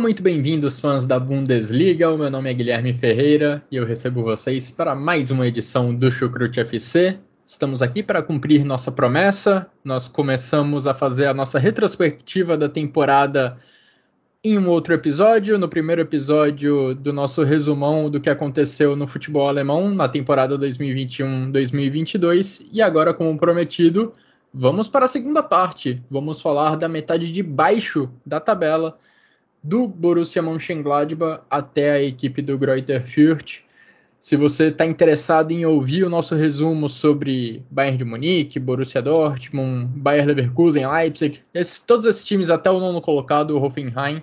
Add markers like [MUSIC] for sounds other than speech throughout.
Sejam muito bem-vindos, fãs da Bundesliga. O meu nome é Guilherme Ferreira e eu recebo vocês para mais uma edição do Chucrute FC. Estamos aqui para cumprir nossa promessa. Nós começamos a fazer a nossa retrospectiva da temporada em um outro episódio, no primeiro episódio do nosso resumão do que aconteceu no futebol alemão na temporada 2021-2022. E agora, como prometido, vamos para a segunda parte. Vamos falar da metade de baixo da tabela do Borussia Mönchengladbach até a equipe do Greuther Fürth. Se você está interessado em ouvir o nosso resumo sobre Bayern de Munique, Borussia Dortmund, Bayern Leverkusen, Leipzig, esse, todos esses times até o nono colocado, o Hoffenheim,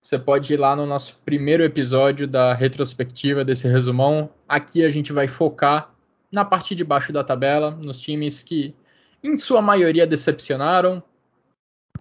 você pode ir lá no nosso primeiro episódio da retrospectiva desse resumão. Aqui a gente vai focar na parte de baixo da tabela, nos times que, em sua maioria, decepcionaram,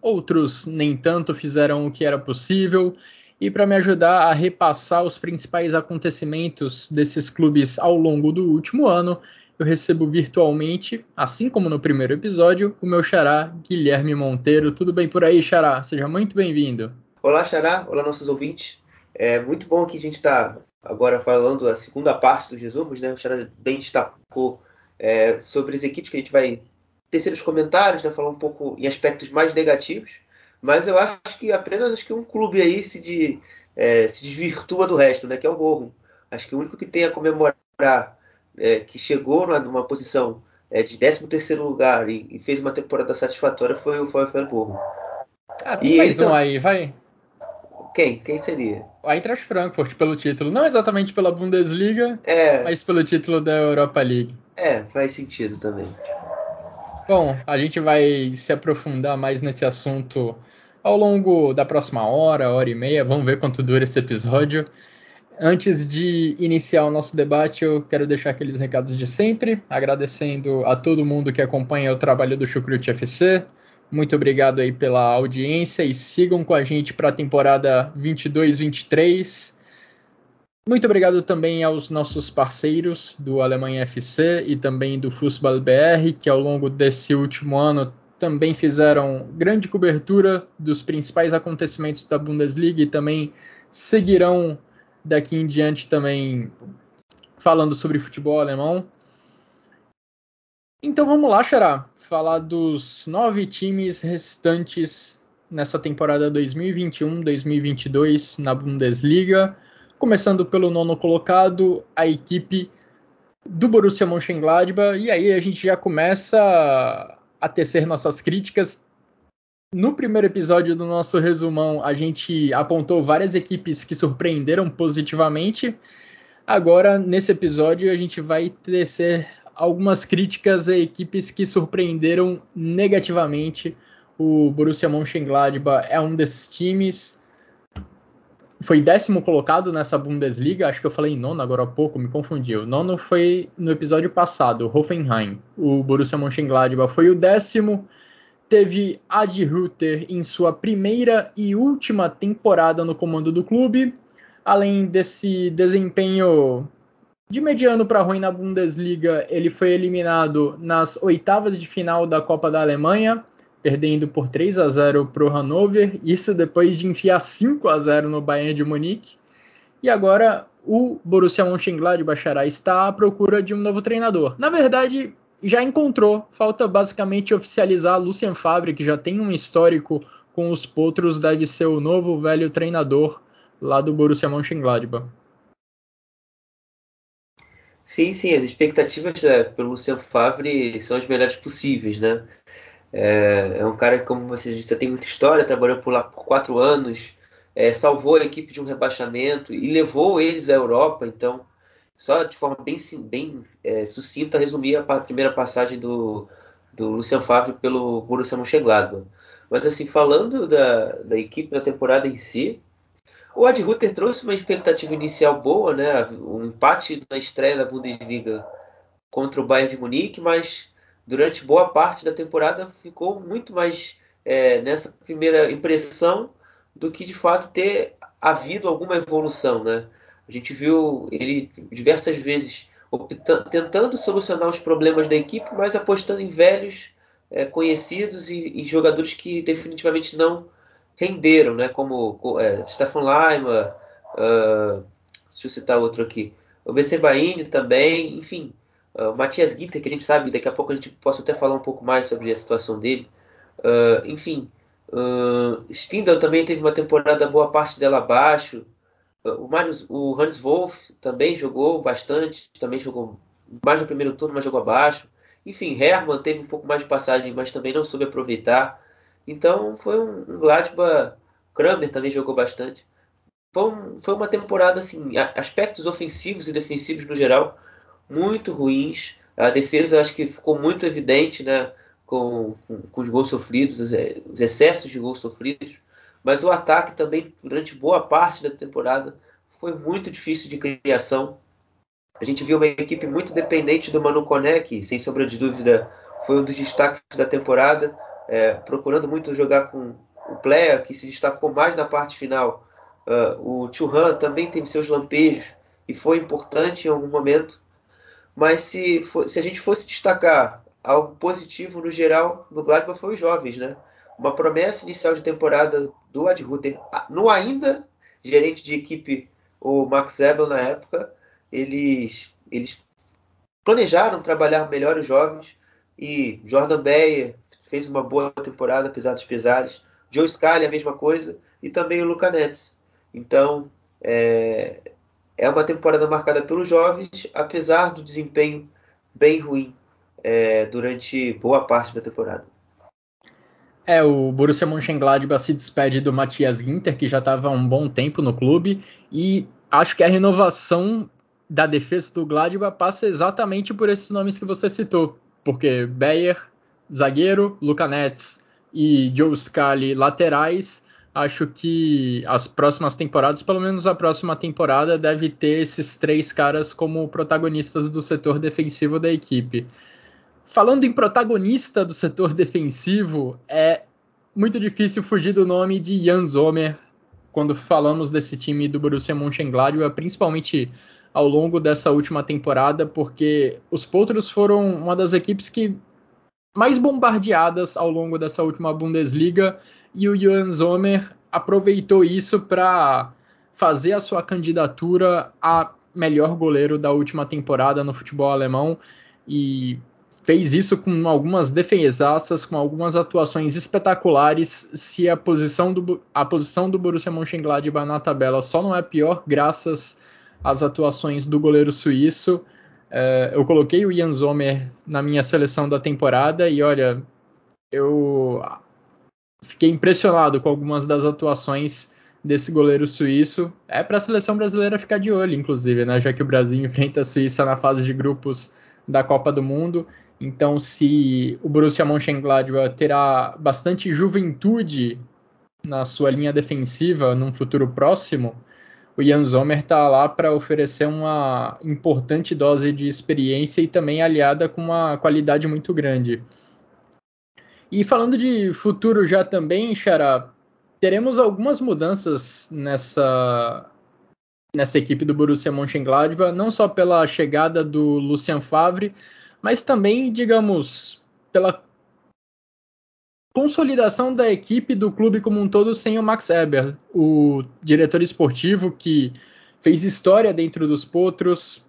outros nem tanto fizeram o que era possível. E para me ajudar a repassar os principais acontecimentos desses clubes ao longo do último ano, eu recebo virtualmente, assim como no primeiro episódio, o meu xará Guilherme Monteiro. Tudo bem por aí, xará? Seja muito bem-vindo. Olá, xará. Olá, nossos ouvintes. É muito bom que a gente está agora falando a segunda parte dos resumos, né? O xará bem destacou é, sobre as equipes que a gente vai terceiros comentários, né, falar um pouco em aspectos mais negativos, mas eu acho que apenas acho que um clube aí se, de, é, se desvirtua do resto, né, que é o Bochum. Acho que o único que tem a comemorar é, que chegou numa posição é, de 13 terceiro lugar e, e, fez uma temporada satisfatória foi o VfL Bochum. Ah, e mais então, um aí, vai. Quem? Quem seria? O Eintracht Frankfurt pelo título, não exatamente pela Bundesliga, é... mas pelo título da Europa League. É, faz sentido também. Bom, a gente vai se aprofundar mais nesse assunto ao longo da próxima hora, hora e meia. Vamos ver quanto dura esse episódio. Antes de iniciar o nosso debate, eu quero deixar aqueles recados de sempre, agradecendo a todo mundo que acompanha o trabalho do Chucrute FC. Muito obrigado aí pela audiência e sigam com a gente para a temporada 22-23. Muito obrigado também aos nossos parceiros do Alemanha FC e também do Fußball BR, que ao longo desse último ano também fizeram grande cobertura dos principais acontecimentos da Bundesliga e também seguirão daqui em diante também falando sobre futebol alemão. Então vamos lá, Xará, falar dos nove times restantes nessa temporada 2021-2022 na Bundesliga. Começando pelo nono colocado, a equipe do Borussia Mönchengladbach. E aí a gente já começa a tecer nossas críticas. No primeiro episódio do nosso resumão, a gente apontou várias equipes que surpreenderam positivamente. Agora, nesse episódio, a gente vai tecer algumas críticas a equipes que surpreenderam negativamente. O Borussia Mönchengladbach é um desses times foi décimo colocado nessa Bundesliga, acho que eu falei nono agora há pouco, me confundi. O nono foi no episódio passado, Hoffenheim. O Borussia Mönchengladbach foi o décimo. Teve Adi Ruther em sua primeira e última temporada no comando do clube. Além desse desempenho de mediano para ruim na Bundesliga, ele foi eliminado nas oitavas de final da Copa da Alemanha perdendo por 3 a 0 para o Hannover, isso depois de enfiar 5 a 0 no Bayern de Munique. E agora o Borussia Mönchengladbach está à procura de um novo treinador. Na verdade, já encontrou, falta basicamente oficializar Lucien Favre, que já tem um histórico com os Potros, deve ser o novo velho treinador lá do Borussia Mönchengladbach. Sim, sim, as expectativas né, pelo Lucien Favre são as melhores possíveis, né? É, é um cara que, como você disse, tem muita história, trabalhou por lá por quatro anos, é, salvou a equipe de um rebaixamento e levou eles à Europa. Então, só de forma bem, bem é, sucinta, resumir a primeira passagem do, do Lucian Favre pelo Borussia Mönchengladbach. Mas assim, falando da, da equipe da temporada em si, o Ad Ruther trouxe uma expectativa inicial boa, né? Um empate na estreia da Bundesliga contra o Bayern de Munique, mas durante boa parte da temporada ficou muito mais é, nessa primeira impressão do que de fato ter havido alguma evolução, né? A gente viu ele diversas vezes tentando solucionar os problemas da equipe, mas apostando em velhos é, conhecidos e, e, jogadores que definitivamente não renderam, né? Como é, Stefan Lima, uh, deixa eu citar outro aqui, o Bessebaini também, enfim, uh, Matias Guiter, que a gente sabe, daqui a pouco a gente possa até falar um pouco mais sobre a situação dele, uh, enfim, uh, Stindl também teve uma temporada boa parte dela abaixo, o, Marius, o Hans Wolff também jogou bastante, também jogou mais no primeiro turno, mas jogou abaixo. Enfim, Hermann teve um pouco mais de passagem, mas também não soube aproveitar. Então foi um, um Gladbach. Kramer também jogou bastante. Foi, um, foi uma temporada assim, aspectos ofensivos e defensivos no geral muito ruins. A defesa acho que ficou muito evidente, né, com, com, com os gols sofridos, os, os excessos de gols sofridos. Mas o ataque também, durante boa parte da temporada, foi muito difícil de criação. A gente viu uma equipe muito dependente do Manu Koné, que, sem sombra de dúvida, foi um dos destaques da temporada, é, procurando muito jogar com o Plea, que se destacou mais na parte final. Uh, o Churran também teve seus lampejos e foi importante em algum momento. Mas se, for, se a gente fosse destacar algo positivo no geral, no Gladbach foi os jovens, né? Uma promessa inicial de temporada do Ad Ruther, no ainda gerente de equipe, o Max Ebel na época, eles, eles planejaram trabalhar melhor os jovens e Jordan Beyer fez uma boa temporada, apesar dos pesares. Joe Scali, a mesma coisa, e também o Luca Nets. Então, é, é uma temporada marcada pelos jovens, apesar do desempenho bem ruim é, durante boa parte da temporada. É, o Borussia Mönchengladbach se despede do Matias Ginter, que já estava há um bom tempo no clube, e acho que a renovação da defesa do Gladbach passa exatamente por esses nomes que você citou, porque Beyer, zagueiro, Luca Netz e Joe Scali, laterais, acho que as próximas temporadas, pelo menos a próxima temporada, deve ter esses três caras como protagonistas do setor defensivo da equipe. Falando em protagonista do setor defensivo, é muito difícil fugir do nome de Jan Sommer quando falamos desse time do Borussia Mönchengladbach, principalmente ao longo dessa última temporada, porque os Potros foram uma das equipes que mais bombardeadas ao longo dessa última Bundesliga e o Jan Sommer aproveitou isso para fazer a sua candidatura a melhor goleiro da última temporada no futebol alemão e fez isso com algumas defesaças, com algumas atuações espetaculares. Se a posição do, a posição do Borussia Mönchengladbach na tabela só não é pior graças às atuações do goleiro suíço. É, eu coloquei o Ian Zomer na minha seleção da temporada e olha, eu fiquei impressionado com algumas das atuações desse goleiro suíço. É para a seleção brasileira ficar de olho, inclusive, né? Já que o Brasil [LAUGHS] enfrenta a Suíça na fase de grupos da Copa do Mundo. Então, se o Borussia Mönchengladbach terá bastante juventude na sua linha defensiva num futuro próximo, o Jan Sommer está lá para oferecer uma importante dose de experiência e também aliada com uma qualidade muito grande. E falando de futuro já também, Xará, teremos algumas mudanças nessa nessa equipe do Borussia Mönchengladbach, não só pela chegada do Lucien Favre, mas também, digamos, pela consolidação da equipe do clube como um todo sem o Max Eber, o diretor esportivo que fez história dentro dos Potros,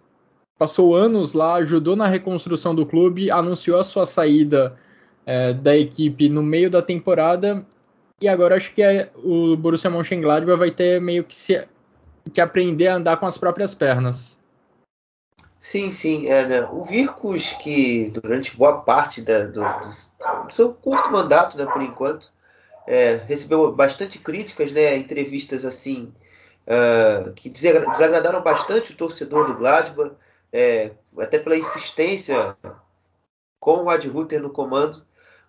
passou anos lá, ajudou na reconstrução do clube, anunciou a sua saída é, da equipe no meio da temporada e agora acho que é, o Borussia Mönchengladbach vai ter meio que, se, que aprender a andar com as próprias pernas. Sim, sim. É, né? O Virkus, que durante boa parte da, do, do, seu curto mandato, né, por enquanto, é, recebeu bastante críticas, né, entrevistas assim uh, que desagradaram bastante o torcedor do Gladbach, é, até pela insistência com o Ad no comando,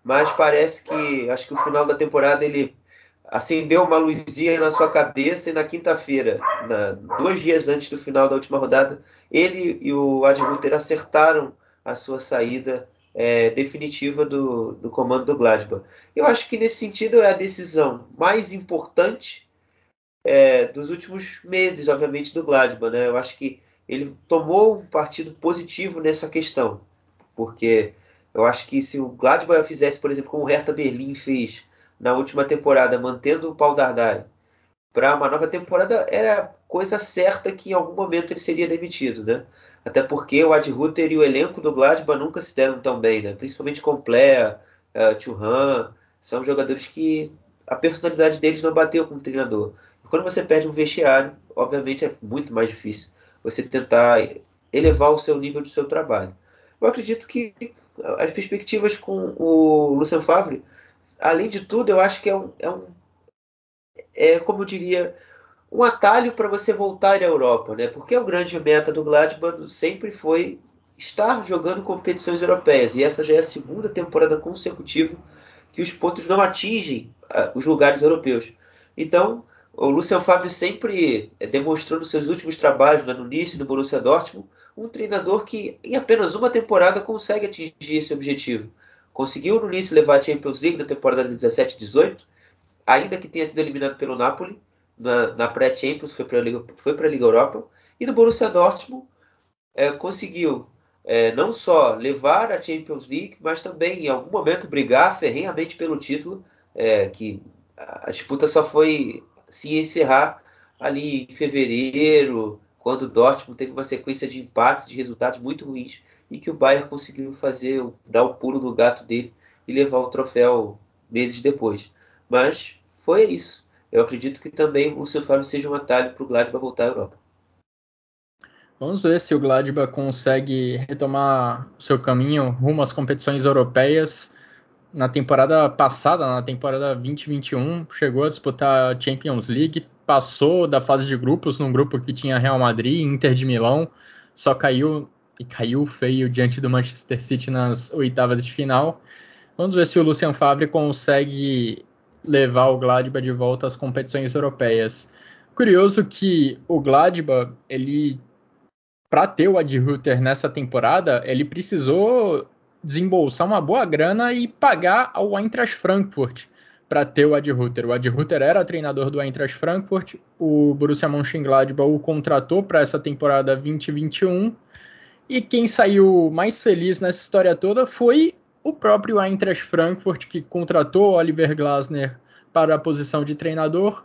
mas parece que acho que o final da temporada ele acendeu uma luzinha na sua cabeça e na quinta-feira, dois dias antes do final da última rodada, ele e o Ad Ruther acertaram a sua saída é, definitiva do, do comando do Gladbach. Eu acho que nesse sentido é a decisão mais importante é, dos últimos meses, obviamente, do Gladbach. Né? Eu acho que ele tomou um partido positivo nessa questão, porque eu acho que se o Gladbach fizesse, por exemplo, como o Hertha Berlim fez na última temporada, mantendo o Paul Dardai para uma nova temporada, era coisa certa que em algum momento ele seria demitido, né? Até porque o Ad Ruther e o elenco do Gladbach nunca se deram tão bem, né? Principalmente com Plea, uh, Churran, são jogadores que a personalidade deles não bateu com o treinador. Quando você perde um vestiário, obviamente é muito mais difícil você tentar elevar o seu nível de seu trabalho. Eu acredito que as perspectivas com o Lucien Favre, além de tudo, eu acho que é um, é, um, é como eu diria, um atalho para você voltar à Europa, né? Porque o grande meta do Gladbach sempre foi estar jogando competições europeias e essa já é a segunda temporada consecutiva que os pontos não atingem uh, os lugares europeus. Então, o Lucian Favre sempre eh, demonstrou nos seus últimos trabalhos né, no e no Borussia Dortmund um treinador que em apenas uma temporada consegue atingir esse objetivo. Conseguiu no Nice levar a Champions League na temporada 17-18, ainda que tenha sido eliminado pelo Napoli, na, na pré-Champions, foi para a Liga, Liga Europa, e no Borussia Dortmund é, conseguiu é, não só levar a Champions League, mas também em algum momento brigar ferrenhamente pelo título, é, que a disputa só foi se encerrar ali em fevereiro, quando o Dortmund teve uma sequência de empates, de resultados muito ruins, e que o Bayern conseguiu fazer, dar o pulo do gato dele e levar o troféu meses depois. Mas foi isso eu acredito que também o seu Favre seja um atalho para o Gladbach voltar à Europa. Vamos ver se o Gladbach consegue retomar seu caminho rumo às competições europeias. Na temporada passada, na temporada 2021, chegou a disputar a Champions League, passou da fase de grupos num grupo que tinha Real Madrid Inter de Milão, só caiu e caiu feio diante do Manchester City nas oitavas de final. Vamos ver se o Lucian Favre consegue levar o Gladbach de volta às competições europeias. Curioso que o Gladbach, ele para ter o Ad Ruther nessa temporada, ele precisou desembolsar uma boa grana e pagar ao Eintracht Frankfurt para ter o Ad Ruther. O Ad Ruther era treinador do Eintracht Frankfurt, o Borussia Mönchengladbach o contratou para essa temporada 2021 e quem saiu mais feliz nessa história toda foi o próprio Eintracht Frankfurt, que contratou Oliver Glasner para a posição de treinador,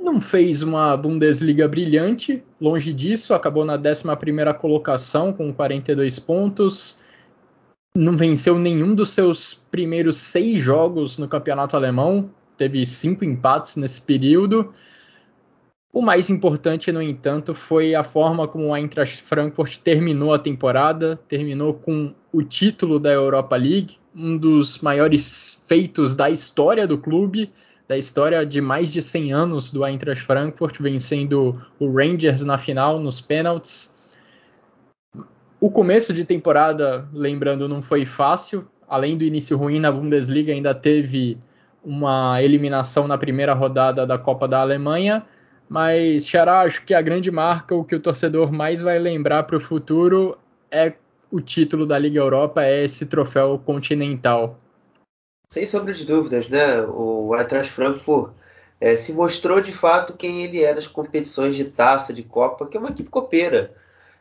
não fez uma Bundesliga brilhante, longe disso, acabou na 11 colocação com 42 pontos, não venceu nenhum dos seus primeiros seis jogos no campeonato alemão, teve cinco empates nesse período. O mais importante, no entanto, foi a forma como o Eintracht Frankfurt terminou a temporada, terminou com o título da Europa League, um dos maiores feitos da história do clube, da história de mais de 100 anos do Eintracht Frankfurt, vencendo o Rangers na final nos pênaltis. O começo de temporada, lembrando, não foi fácil. Além do início ruim na Bundesliga, ainda teve uma eliminação na primeira rodada da Copa da Alemanha mas, Xará, acho que a grande marca, o que o torcedor mais vai lembrar para o futuro é o título da Liga Europa, é esse troféu continental. Sem sombra de dúvidas, né? O Eintracht Frankfurt é, se mostrou de fato quem ele é nas competições de taça, de Copa, que é uma equipe copeira.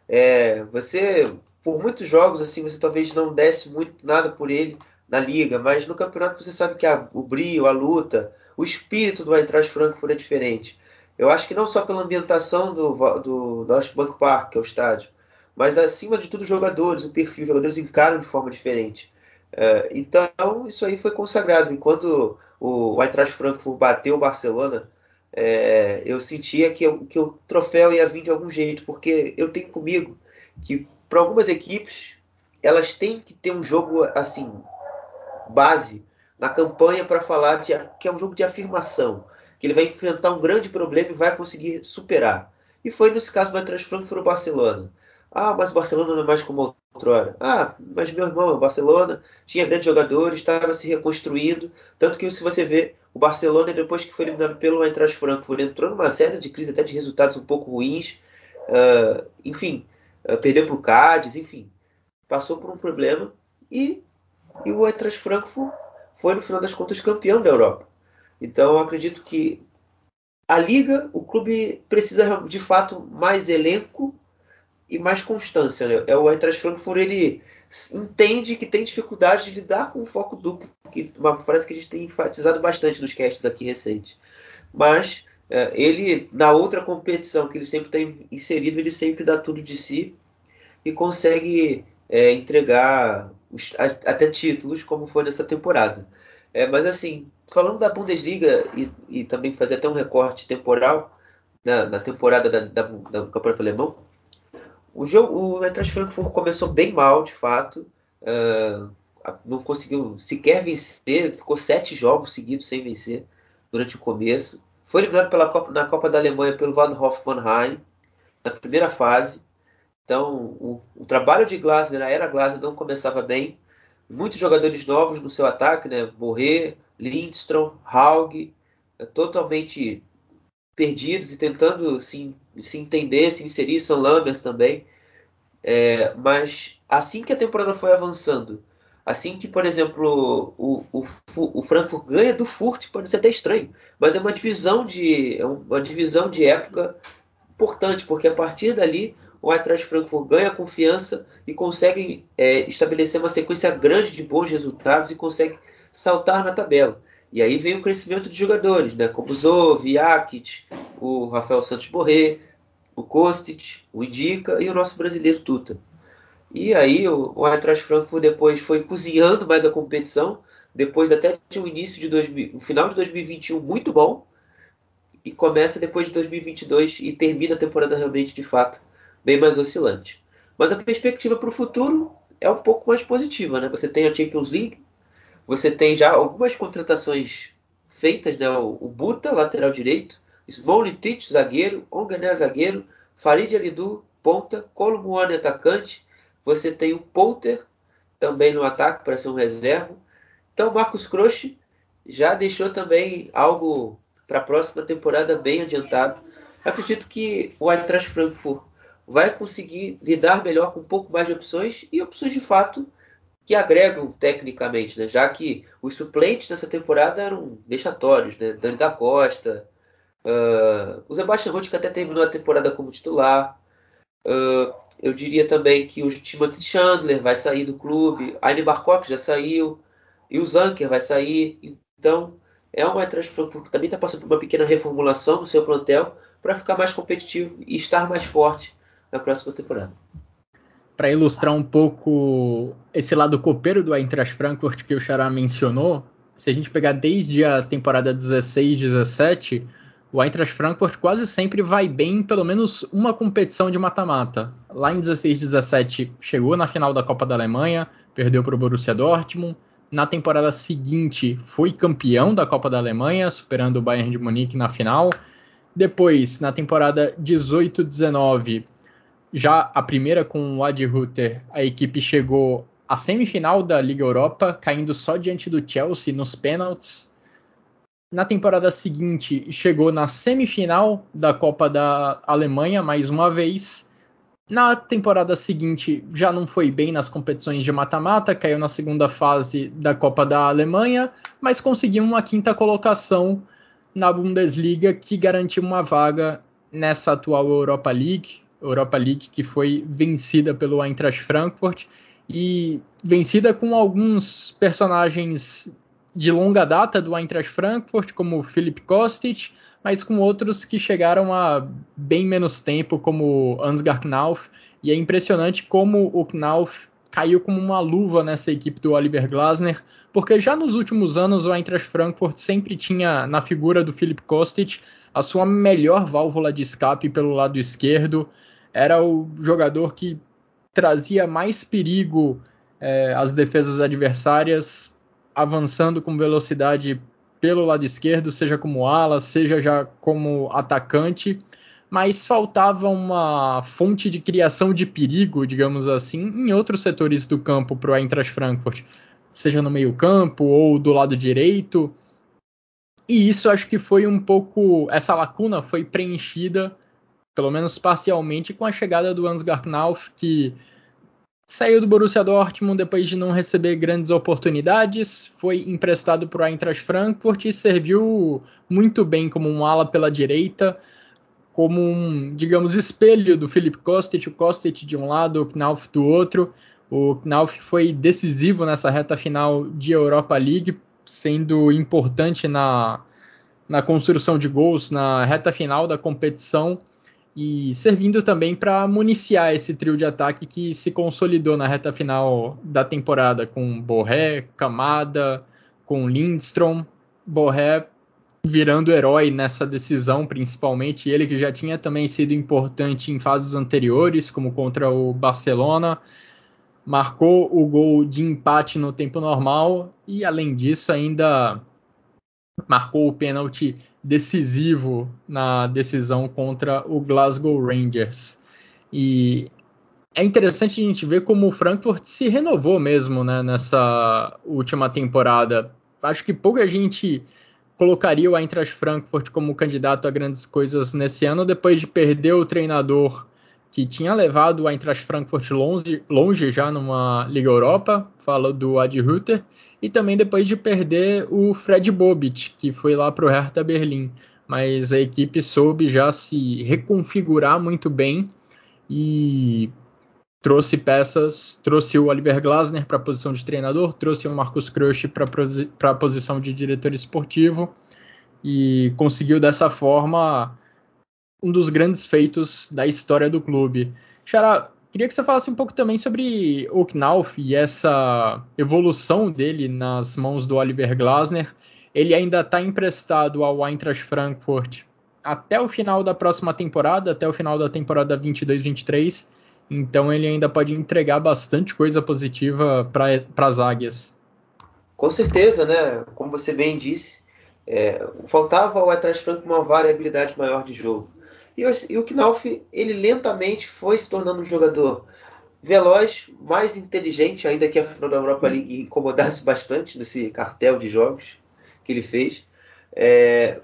É, você, por muitos jogos, assim, você talvez não desse muito nada por ele na liga, mas no campeonato você sabe que a, o brio, a luta, o espírito do Eintracht Frankfurt é diferente. Eu acho que não só pela ambientação do, do, do Bank Park, que é o estádio, mas acima de tudo os jogadores, o perfil, os jogadores encaram de forma diferente. É, então isso aí foi consagrado. E quando o Eintracht Frankfurt bateu o Barcelona, é, eu sentia que, que o troféu ia vir de algum jeito, porque eu tenho comigo que para algumas equipes elas têm que ter um jogo assim base na campanha para falar de, que é um jogo de afirmação que ele vai enfrentar um grande problema e vai conseguir superar. E foi nesse caso do Eintracht Frankfurt o Barcelona. Ah, mas o Barcelona não é mais como outrora. Ah, mas meu irmão, o Barcelona tinha grandes jogadores, estava se reconstruindo. Tanto que se você vê, o Barcelona, depois que foi eliminado pelo Eintracht Frankfurt, entrou numa série de crises até de resultados um pouco ruins. Uh, enfim, uh, perdeu para o Cádiz, enfim. Passou por um problema e, e o Eintracht Frankfurt foi, no final das contas, campeão da Europa. Então, eu acredito que a Liga, o clube precisa de fato mais elenco e mais constância. Né? É o Eintracht Frankfurt ele entende que tem dificuldade de lidar com o foco duplo, que uma frase que a gente tem enfatizado bastante nos casts aqui recentes. Mas é, ele na outra competição que ele sempre tem inserido, ele sempre dá tudo de si e consegue é, entregar os, a, até títulos, como foi nessa temporada. É, mas assim, falando da Bundesliga e, e, também fazer até um recorte temporal na, na temporada da, da, do Campeonato Alemão, o jogo, o Eintracht Frankfurt começou bem mal, de fato. Uh, não conseguiu sequer vencer, ficou sete jogos seguidos sem vencer durante o começo. Foi eliminado pela Copa, na Copa da Alemanha pelo Waldhof Mannheim na primeira fase. Então, o, o trabalho de Glasner, a era Glasner, não começava bem. Muitos jogadores novos no seu ataque, né? Borré, Lindstrom, Haug, totalmente perdidos e tentando se, se entender, se inserir, Sam Lambers também. É, mas assim que a temporada foi avançando, assim que, por exemplo, o, o, o Frankfurt ganha do Furt, pode ser até estranho, mas é uma divisão de, é uma divisão de época importante, porque a partir dali o Eintracht Frankfurt ganha confiança e consegue é, estabelecer uma sequência grande de bons resultados e consegue saltar na tabela. E aí vem o crescimento de jogadores, né? como Zov, Jakic, o Rafael Santos Borré, o Kostic, o Indica e o nosso brasileiro Tuta. E aí o, o Eintracht Frankfurt depois foi cozinhando mais a competição, depois até de um início de 2000, um final de 2021 muito bom, e começa depois de 2022 e termina a temporada realmente de fato bem mais oscilante. Mas a perspectiva para o futuro é um pouco mais positiva, né? Você tem a Champions League, você tem já algumas contratações feitas, né? O, Buta, lateral direito, Smolitic, zagueiro, Ongané, zagueiro, Farid Alidu, ponta, Columuane, atacante. Você tem o Polter também no ataque para ser um reserva. Então, Marcos Croce já deixou também algo para a próxima temporada bem adiantado. Acredito que o Eintracht Frankfurt vai conseguir lidar melhor com um pouco mais de opções e opções de fato que agregam tecnicamente, né? já que os suplentes nessa temporada eram vexatórios, né? Dani da Costa, uh, o Sebastian Rutt que até terminou a temporada como titular, uh, eu diria também que o Timothy Chandler vai sair do clube, Aine Barcock já saiu, e o Zanker vai sair, então é uma transformação que também está passando por uma pequena reformulação no seu plantel para ficar mais competitivo e estar mais forte na próxima temporada para ilustrar um pouco esse lado copeiro do Eintracht Frankfurt que o Xará mencionou, se a gente pegar desde a temporada 16-17, o Eintracht Frankfurt quase sempre vai bem em pelo menos uma competição de mata-mata. Lá em 16-17 chegou na final da Copa da Alemanha, perdeu para o Borussia Dortmund. Na temporada seguinte foi campeão da Copa da Alemanha, superando o Bayern de Munique na final. Depois, na temporada 18-19, já a primeira com o Adi Rutter, a equipe chegou à semifinal da Liga Europa, caindo só diante do Chelsea nos pênaltis. Na temporada seguinte, chegou na semifinal da Copa da Alemanha mais uma vez. Na temporada seguinte, já não foi bem nas competições de mata-mata, caiu na segunda fase da Copa da Alemanha, mas conseguiu uma quinta colocação na Bundesliga que garantiu uma vaga nessa atual Europa League, Europa League que foi vencida pelo Eintracht Frankfurt e vencida com alguns personagens de longa data do Eintracht Frankfurt, como Philip Kostic, mas com outros que chegaram a bem menos tempo, como Ansgar Knauf, e é impressionante como o Knauf caiu como uma luva nessa equipe do Oliver Glasner, porque já nos últimos anos o Eintracht Frankfurt sempre tinha na figura do Philip Kostic a sua melhor válvula de escape pelo lado esquerdo, era o jogador que trazia mais perigo é, às defesas adversárias, avançando com velocidade pelo lado esquerdo, seja como ala, seja já como atacante, mas faltava uma fonte de criação de perigo, digamos assim, em outros setores do campo para o Eintracht Frankfurt, seja no meio-campo ou do lado direito. E isso acho que foi um pouco. Essa lacuna foi preenchida, pelo menos parcialmente, com a chegada do Ansgar Knauf, que Saiu do Borussia Dortmund depois de não receber grandes oportunidades, foi emprestado para o Eintracht Frankfurt e serviu muito bem como um ala pela direita, como um, digamos, espelho do Philip Kostic, o Kostic de um lado, o Knauf do outro. O Knauf foi decisivo nessa reta final de Europa League, sendo importante na, na construção de gols na reta final da competição e servindo também para municiar esse trio de ataque que se consolidou na reta final da temporada com Borré, Camada, com Lindstrom, Borré virando herói nessa decisão, principalmente. Ele que já tinha também sido importante em fases anteriores, como contra o Barcelona, marcou o gol de empate no tempo normal e além disso ainda marcou o pênalti decisivo na decisão contra o Glasgow Rangers. E é interessante a gente ver como o Frankfurt se renovou mesmo né, nessa última temporada. Acho que pouca gente colocaria o Eintracht Frankfurt como candidato a grandes coisas nesse ano, depois de perder o treinador que tinha levado o Eintracht Frankfurt longe, longe já numa Liga Europa, falo do Adi Hütter, e também depois de perder o Fred Bobic, que foi lá para o Hertha Berlim. Mas a equipe soube já se reconfigurar muito bem e trouxe peças, trouxe o Oliver Glasner para a posição de treinador, trouxe o Marcus Crush para a posição de diretor esportivo e conseguiu dessa forma um dos grandes feitos da história do clube. Xará, Queria que você falasse um pouco também sobre o Knauf e essa evolução dele nas mãos do Oliver Glasner. Ele ainda está emprestado ao Eintracht Frankfurt até o final da próxima temporada, até o final da temporada 22-23. Então ele ainda pode entregar bastante coisa positiva para as águias. Com certeza, né? Como você bem disse, é, faltava ao Eintracht Frankfurt uma variabilidade maior de jogo. E, e o Knauf, ele lentamente foi se tornando um jogador veloz, mais inteligente, ainda que a final da Europa League incomodasse bastante nesse cartel de jogos que ele fez. É,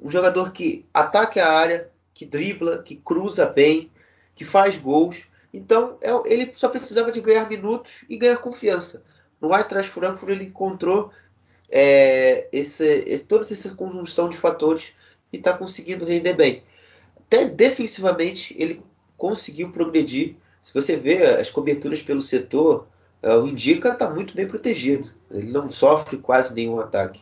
um jogador que ataca a área, que dribla, que cruza bem, que faz gols. Então é, ele só precisava de ganhar minutos e ganhar confiança. No Eintracht Frankfurt ele encontrou é, esse, esse, toda essa conjunção de fatores e está conseguindo render bem até defensivamente ele conseguiu progredir. Se você vê as coberturas pelo setor, uh, o Indica está muito bem protegido. Ele não sofre quase nenhum ataque.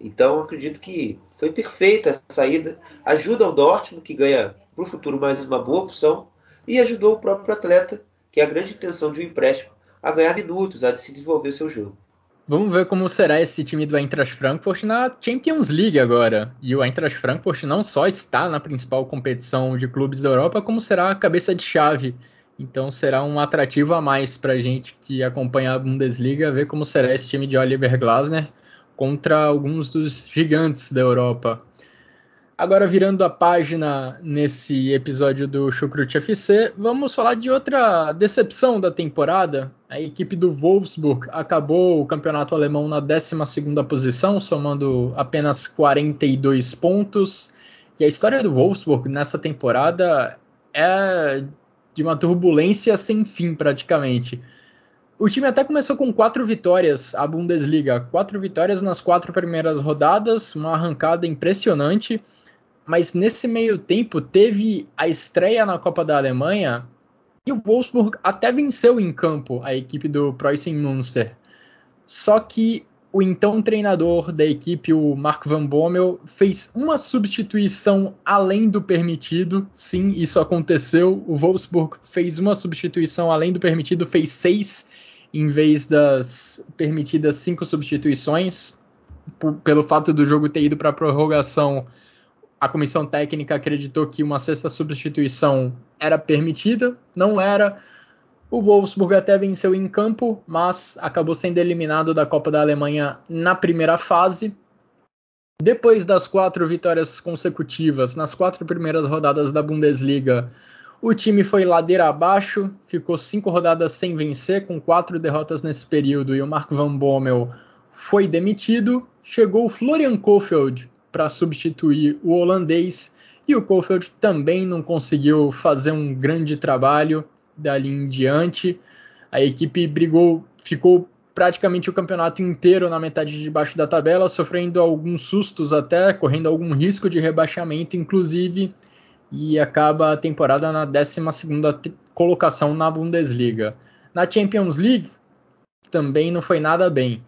Então acredito que foi perfeita essa saída. Ajuda o Dortmund, que ganha para o futuro mais uma boa opção, e ajudou o próprio atleta, que é a grande intenção de um empréstimo, a ganhar minutos, a se desenvolver o seu jogo. Vamos ver como será esse time do Eintracht Frankfurt na Champions League agora. E o Eintracht Frankfurt não só está na principal competição de clubes da Europa, como será a cabeça de chave. Então será um atrativo a mais para a gente que acompanha a Bundesliga ver como será esse time de Oliver Glasner contra alguns dos gigantes da Europa. Agora, virando a página nesse episódio do Chucrute FC, vamos falar de outra decepção da temporada. A equipe do Wolfsburg acabou o campeonato alemão na 12 posição, somando apenas 42 pontos. E a história do Wolfsburg nessa temporada é de uma turbulência sem fim, praticamente. O time até começou com quatro vitórias, a Bundesliga. Quatro vitórias nas quatro primeiras rodadas, uma arrancada impressionante mas nesse meio tempo teve a estreia na Copa da Alemanha e o Wolfsburg até venceu em campo a equipe do Preußen Münster. Só que o então treinador da equipe, o Mark Van Bommel, fez uma substituição além do permitido. Sim, isso aconteceu. O Wolfsburg fez uma substituição além do permitido, fez seis em vez das permitidas cinco substituições. pelo fato do jogo ter ido para a prorrogação, a comissão técnica acreditou que uma sexta substituição era permitida, não era. O Wolfsburg até venceu em campo, mas acabou sendo eliminado da Copa da Alemanha na primeira fase. Depois das quatro vitórias consecutivas nas quatro primeiras rodadas da Bundesliga, o time foi ladeira abaixo, ficou cinco rodadas sem vencer, com quatro derrotas nesse período, e o Mark Van Bommel foi demitido. Chegou o Florian Kofeld para substituir o holandês, e o Kofeld também não conseguiu fazer um grande trabalho dali em diante. A equipe brigou, ficou praticamente o campeonato inteiro na metade de baixo da tabela, sofrendo alguns sustos até, correndo algum risco de rebaixamento, inclusive e acaba a temporada na 12 colocação na Bundesliga. Na Champions League também não foi nada bem.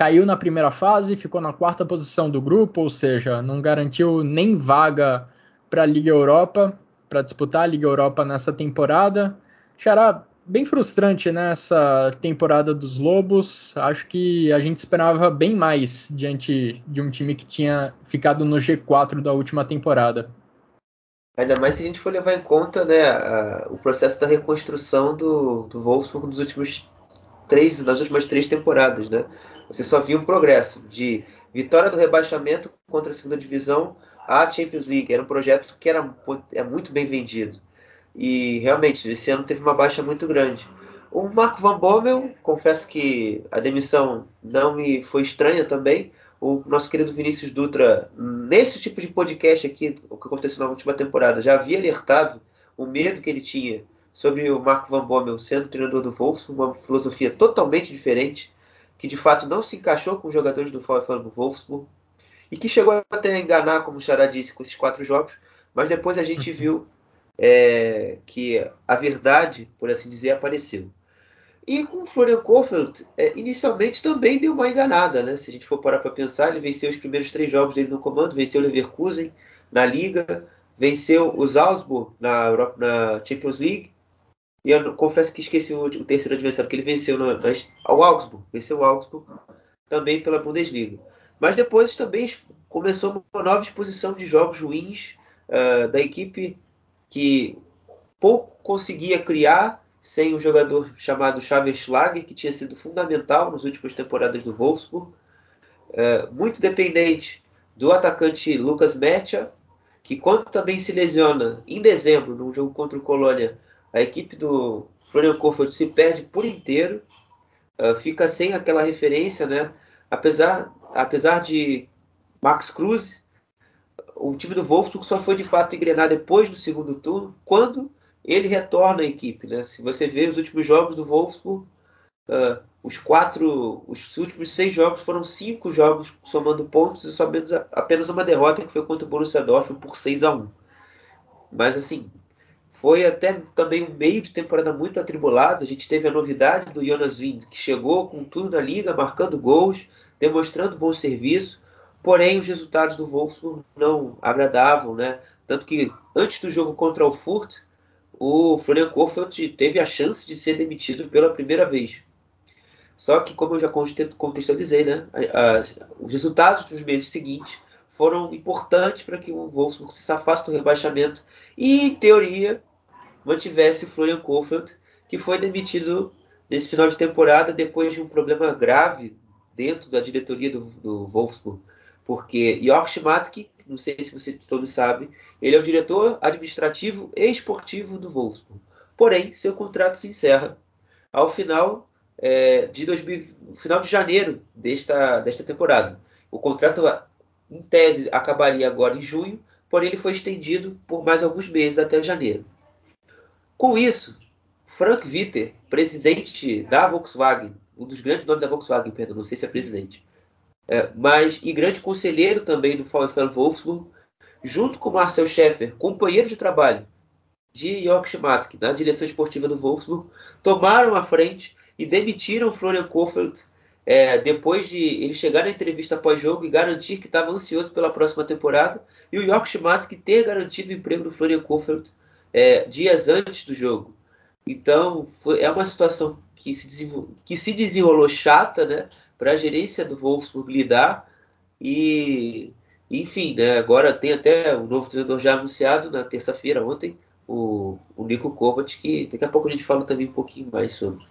Caiu na primeira fase, ficou na quarta posição do grupo, ou seja, não garantiu nem vaga para a Liga Europa, para disputar a Liga Europa nessa temporada. Xará, bem frustrante nessa temporada dos Lobos. Acho que a gente esperava bem mais diante de um time que tinha ficado no G4 da última temporada. Ainda mais se a gente for levar em conta né, a, o processo da reconstrução do, do Wolfsburg nos últimos três, nas últimas três temporadas. Né? Você só viu um progresso de vitória do rebaixamento contra a segunda divisão à Champions League. Era um projeto que era é muito bem vendido. E realmente, esse ano teve uma baixa muito grande. O Marco Van Bommel, confesso que a demissão não me foi estranha também, o nosso querido Vinícius Dutra, nesse tipo de podcast aqui, o que aconteceu na última temporada, já havia alertado o medo que ele tinha sobre o Marco Van Bommel sendo treinador do Wolfsburg, uma filosofia totalmente diferente, que de fato não se encaixou com os jogadores do VfL Wolfsburg, e que chegou até a enganar, como o Xará disse, com esses quatro jogos, mas depois a gente viu é, que a verdade, por assim dizer, apareceu. E com o Florian Kohfeldt, é, inicialmente também deu uma enganada, né? Se a gente for parar para pensar, ele venceu os primeiros três jogos dele no comando, venceu o Leverkusen na Liga, venceu o Salzburg na, Europa, na Champions League. E eu confesso que esqueci o, o terceiro adversário que ele venceu na, ao Augsburg, venceu o Augsburg também pela Bundesliga. Mas depois também começou uma nova exposição de jogos ruins uh, da equipe que pouco conseguia criar sem um jogador chamado Xavier Schlager, que tinha sido fundamental nas últimas temporadas do Wolfsburg. É, muito dependente do atacante Lucas Mecha, que quando também se lesiona em dezembro, num jogo contra o Colônia, a equipe do Florian Kohfeldt se perde por inteiro, uh, fica sem aquela referência, né? Apesar, apesar de Max Cruz, o time do Wolfsburg só foi de fato engrenar depois do segundo turno, quando ele retorna à equipe. Né? Se você vê os últimos jogos do Wolfsburg, uh, os quatro, os últimos seis jogos foram cinco jogos somando pontos e somente apenas uma derrota que foi contra o Borussia Dortmund por 6 a 1 Mas assim, foi até também um meio de temporada muito atribulado. A gente teve a novidade do Jonas Wind, que chegou com tudo na liga, marcando gols, demonstrando bom serviço. Porém, os resultados do Wolfsburg não agradavam, né? Tanto que antes do jogo contra o Furt, o Florian Kohfeldt teve a chance de ser demitido pela primeira vez. Só que, como eu já contextualizei, né, os resultados dos meses seguintes foram importantes para que o Wolfsburg se afaste do rebaixamento e, em teoria, mantivesse o Florian Kohfeldt, que foi demitido nesse final de temporada depois de um problema grave dentro da diretoria do, do Wolfsburg, porque Jörg Schmatke não sei se vocês todos sabem, ele é o diretor administrativo e esportivo do Wolfsburg. Porém, seu contrato se encerra ao final é, de 2000, final de janeiro desta, desta temporada. O contrato, em tese, acabaria agora em junho, porém ele foi estendido por mais alguns meses até janeiro. Com isso, Frank Witter, presidente da Volkswagen, um dos grandes nomes da Volkswagen, perdão, não sei se é presidente, é, mas e grande conselheiro também do VfL Wolfsburg, junto com Marcel Scheffer, companheiro de trabalho de Jörg Schmatke na direção esportiva do Wolfsburg, tomaram a frente e demitiram Florian Kohfeldt é, depois de ele chegar na entrevista pós-jogo e garantir que estava ansioso pela próxima temporada, e o Jörg Schmatke ter garantido o emprego do Florian Kohfeldt é, dias antes do jogo. Então, foi, é uma situação que se, que se desenrolou chata, né? para a gerência do Wolfsburg lidar. E, enfim, né, agora tem até o novo treinador já anunciado na terça-feira, ontem, o, o Nico Kovac, que daqui a pouco a gente fala também um pouquinho mais sobre.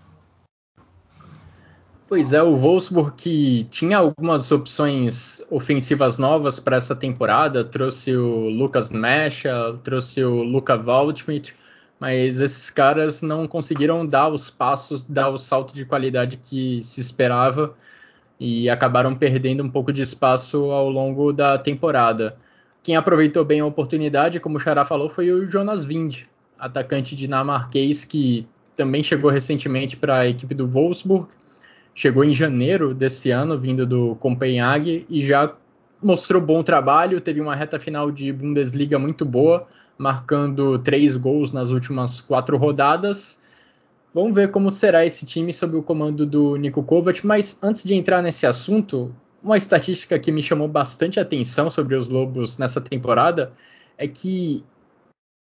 Pois é, o Wolfsburg que tinha algumas opções ofensivas novas para essa temporada, trouxe o Lucas Mecha, trouxe o Luca Waldschmidt, mas esses caras não conseguiram dar os passos, dar o salto de qualidade que se esperava e acabaram perdendo um pouco de espaço ao longo da temporada. Quem aproveitou bem a oportunidade, como o Xará falou, foi o Jonas Wind, atacante dinamarquês que também chegou recentemente para a equipe do Wolfsburg chegou em janeiro desse ano, vindo do Copenhague, e já mostrou bom trabalho, teve uma reta final de Bundesliga muito boa, marcando três gols nas últimas quatro rodadas. Vamos ver como será esse time sob o comando do Niko Kovac, mas antes de entrar nesse assunto, uma estatística que me chamou bastante atenção sobre os Lobos nessa temporada é que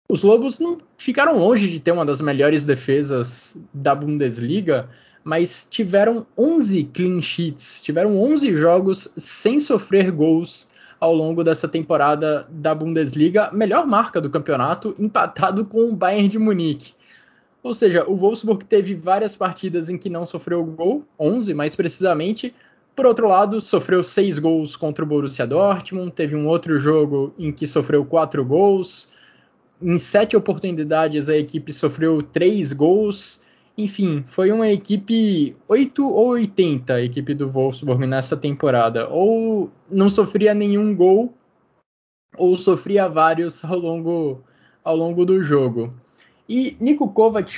os Lobos não ficaram longe de ter uma das melhores defesas da Bundesliga, mas tiveram 11 clean sheets, tiveram 11 jogos sem sofrer gols ao longo dessa temporada da Bundesliga, melhor marca do campeonato, empatado com o Bayern de Munique. Ou seja, o Wolfsburg teve várias partidas em que não sofreu gol, 11 mais precisamente. Por outro lado, sofreu 6 gols contra o Borussia Dortmund, teve um outro jogo em que sofreu 4 gols. Em sete oportunidades, a equipe sofreu 3 gols. Enfim, foi uma equipe 8 ou 80, a equipe do Wolfsburg nessa temporada. Ou não sofria nenhum gol, ou sofria vários ao longo, ao longo do jogo. E Niko Kovac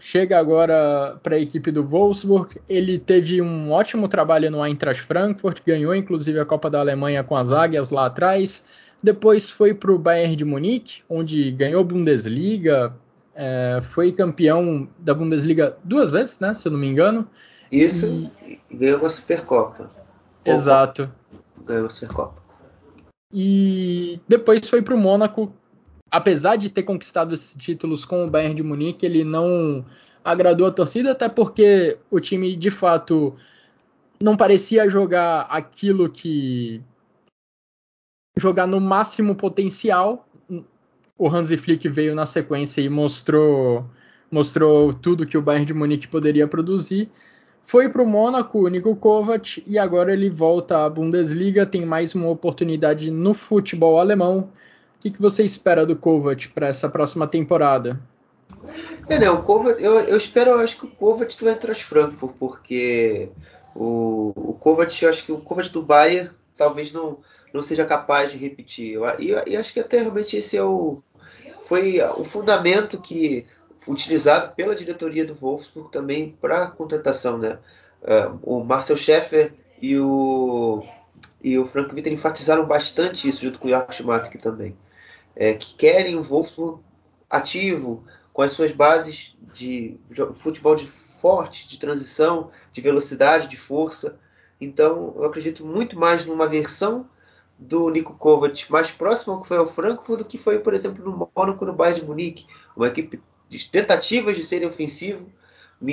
chega agora para a equipe do Wolfsburg. Ele teve um ótimo trabalho no Eintracht Frankfurt, ganhou inclusive a Copa da Alemanha com as Águias lá atrás. Depois foi para o Bayern de Munique, onde ganhou Bundesliga, é, foi campeão da Bundesliga duas vezes, né? Se eu não me engano. Isso, e ganhou uma Supercopa. Exato. Ganhou uma Supercopa. E depois foi para o Mônaco. Apesar de ter conquistado esses títulos com o Bayern de Munique, ele não agradou a torcida, até porque o time de fato não parecia jogar aquilo que jogar no máximo potencial o Hansi Flick veio na sequência e mostrou, mostrou tudo que o Bayern de Munique poderia produzir. Foi para o Mônaco, o Niko Kovac, e agora ele volta à Bundesliga, tem mais uma oportunidade no futebol alemão. O que, que você espera do Kovac para essa próxima temporada? É, né, o Kovac, eu, eu espero, eu acho que o Kovac vai entrar Frankfurt, porque o, o Kovac, eu acho que o Kovac do Bayern talvez não, não seja capaz de repetir. E acho que até realmente esse é o, foi o fundamento que utilizado pela diretoria do Wolfsburg também para a contratação, né? Uh, o Marcel Scheffer e o e o Frank Witter enfatizaram bastante isso junto com o Jörg Schmatzki também, é, que querem o Wolfsburg ativo com as suas bases de futebol de forte, de transição, de velocidade, de força. Então, eu acredito muito mais numa versão do Nico Kovac mais próximo que foi ao Frankfurt do que foi, por exemplo, no Mônaco no Bayern de Munique, uma equipe de tentativas de serem ofensivo,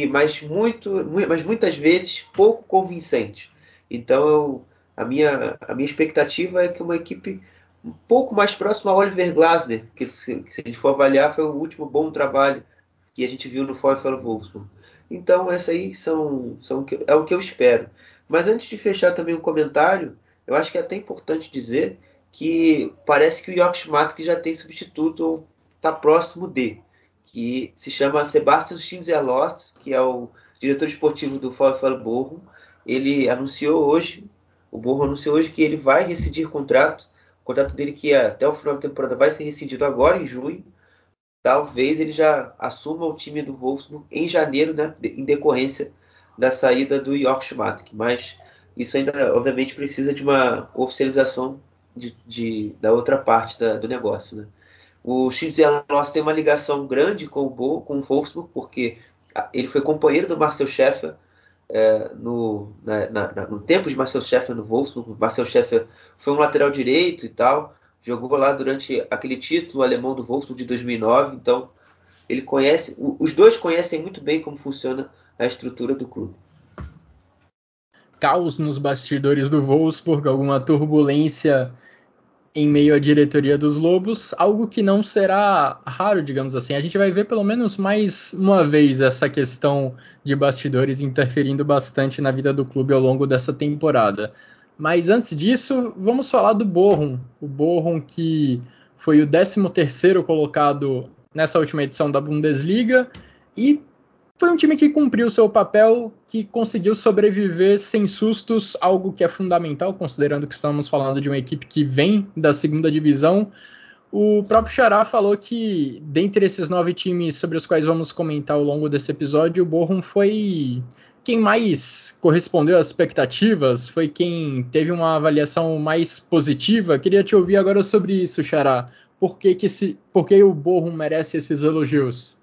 mas, muito, mas muitas vezes pouco convincente. Então, eu, a, minha, a minha expectativa é que uma equipe um pouco mais próxima ao Oliver Glasner, que se, se a gente for avaliar foi o último bom trabalho que a gente viu no VfL Wolfsburg. Então, essa aí são, são, é o que eu espero. Mas antes de fechar também um comentário, eu acho que é até importante dizer que parece que o York Schmatt já tem substituto ou está próximo de, que se chama Sebastian Schinzelotz, que é o diretor esportivo do VfL Bochum. Ele anunciou hoje, o Bochum anunciou hoje que ele vai rescindir contrato, o contrato dele que é até o final da temporada vai ser rescindido agora em junho. Talvez ele já assuma o time do Wolfsburg em janeiro, né, em decorrência da saída do York Schmatt, mas isso ainda, obviamente, precisa de uma oficialização de, de da outra parte da, do negócio. Né? O Loss tem uma ligação grande com o, Bo, com o Wolfsburg, porque ele foi companheiro do Marcel Schäfer é, no, na, na, no tempo de Marcel Schäfer no Wolfsburg. Marcel Schäfer foi um lateral direito e tal, jogou lá durante aquele título alemão do Wolfsburg de 2009. Então, ele conhece, os dois conhecem muito bem como funciona a estrutura do clube caos nos bastidores do Wolfsburg, alguma turbulência em meio à diretoria dos Lobos, algo que não será raro, digamos assim. A gente vai ver pelo menos mais uma vez essa questão de bastidores interferindo bastante na vida do clube ao longo dessa temporada. Mas antes disso, vamos falar do Borrom. O Borrom que foi o 13º colocado nessa última edição da Bundesliga e foi um time que cumpriu seu papel, que conseguiu sobreviver sem sustos, algo que é fundamental, considerando que estamos falando de uma equipe que vem da segunda divisão. O próprio Xará falou que, dentre esses nove times sobre os quais vamos comentar ao longo desse episódio, o Bochum foi quem mais correspondeu às expectativas, foi quem teve uma avaliação mais positiva. Queria te ouvir agora sobre isso, Xará. Por que, que, se, por que o Bochum merece esses elogios?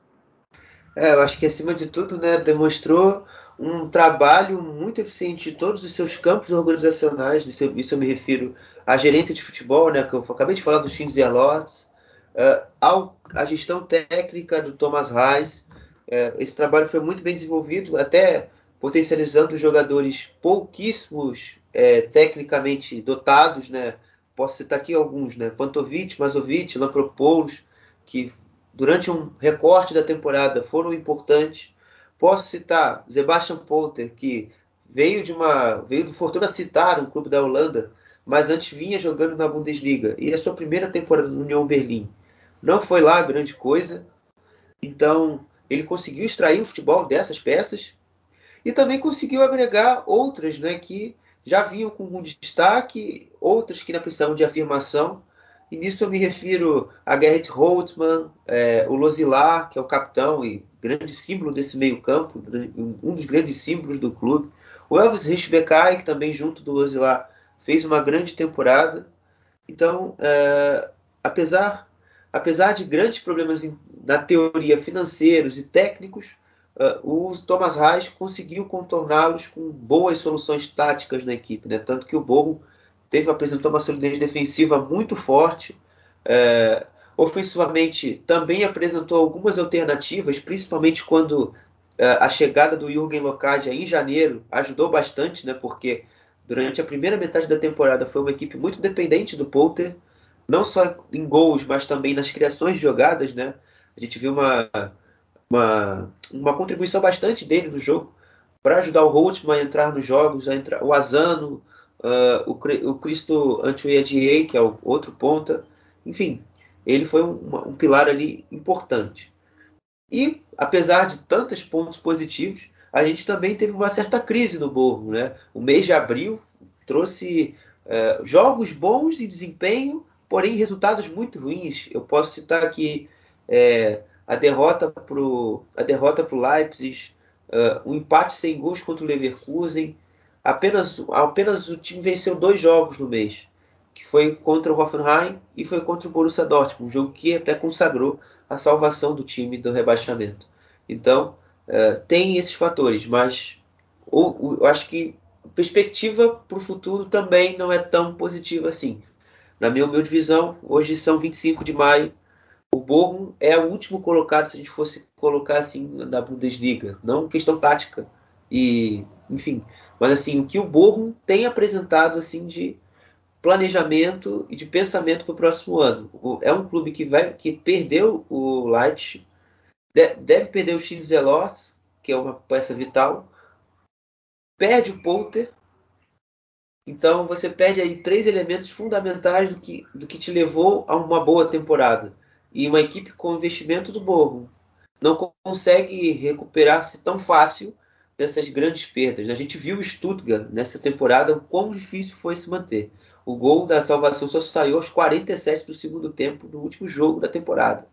É, eu acho que acima de tudo, né, demonstrou um trabalho muito eficiente em todos os seus campos organizacionais, isso, isso eu me refiro à gerência de futebol, né, que eu acabei de falar Fins e Lords, uh, à gestão técnica do Thomas Reis. Uh, esse trabalho foi muito bem desenvolvido, até potencializando jogadores pouquíssimos é, tecnicamente dotados, né? Posso citar aqui alguns, né? Pantovic, Mazovic, Lampropoulos, que durante um recorte da temporada foram importantes. Posso citar Sebastian Polter, que veio de uma veio do Fortuna Citar, um clube da Holanda, mas antes vinha jogando na Bundesliga. E a sua primeira temporada no União Berlim não foi lá grande coisa. Então, ele conseguiu extrair o futebol dessas peças. E também conseguiu agregar outras, né, que já vinham com um destaque, outras que ainda precisavam de afirmação e nisso eu me refiro a Gerrit Holtmann, é, o Losilar, que é o capitão e grande símbolo desse meio-campo, um dos grandes símbolos do clube. O Elvis Richbekai, que também, junto do Losilar, fez uma grande temporada. Então, é, apesar, apesar de grandes problemas em, na teoria financeiros e técnicos, uh, o Thomas Reis conseguiu contorná-los com boas soluções táticas na equipe. Né? Tanto que o Borro teve apresentou uma solidez defensiva muito forte. É, ofensivamente também apresentou algumas alternativas, principalmente quando é, a chegada do Jürgen Locadia em janeiro ajudou bastante, né? Porque durante a primeira metade da temporada foi uma equipe muito dependente do Polter, não só em gols, mas também nas criações de jogadas, né? A gente viu uma, uma, uma contribuição bastante dele no jogo para ajudar o Holtman a entrar nos jogos, a entrar, o Azano, uh, o, o Cristo Antioiadiei, que é o outro ponta. Enfim, ele foi um, um, pilar ali importante. E, apesar de tantos pontos positivos, a gente também teve uma certa crise no Borro. Né? O mês de abril trouxe uh, jogos bons de desempenho, porém resultados muito ruins. Eu posso citar aqui é, a derrota para o Leipzig, uh, um empate sem gols contra o Leverkusen, apenas, apenas o time venceu dois jogos no mês, que foi contra o Hoffenheim e foi contra o Borussia Dortmund, um jogo que até consagrou a salvação do time do rebaixamento. Então, uh, tem esses fatores, mas eu, eu acho que a perspectiva para o futuro também não é tão positiva assim. Na minha humilde visão, hoje são 25 de maio, o Bochum é o último colocado se a gente fosse colocar assim na Bundesliga, não questão tática. E, enfim, mas assim, o que o Borrom tem apresentado assim de planejamento e de pensamento para o próximo ano. É um clube que vai que perdeu o Light, deve perder o Chiles Elorts, que é uma peça vital, perde o Polter. Então você perde aí três elementos fundamentais do que, do que te levou a uma boa temporada. E uma equipe com investimento do Borrom não consegue recuperar-se tão fácil dessas grandes perdas. A gente viu o Stuttgart nessa temporada o quão difícil foi se manter. O gol da salvação só saiu aos 47 do segundo tempo do último jogo da temporada.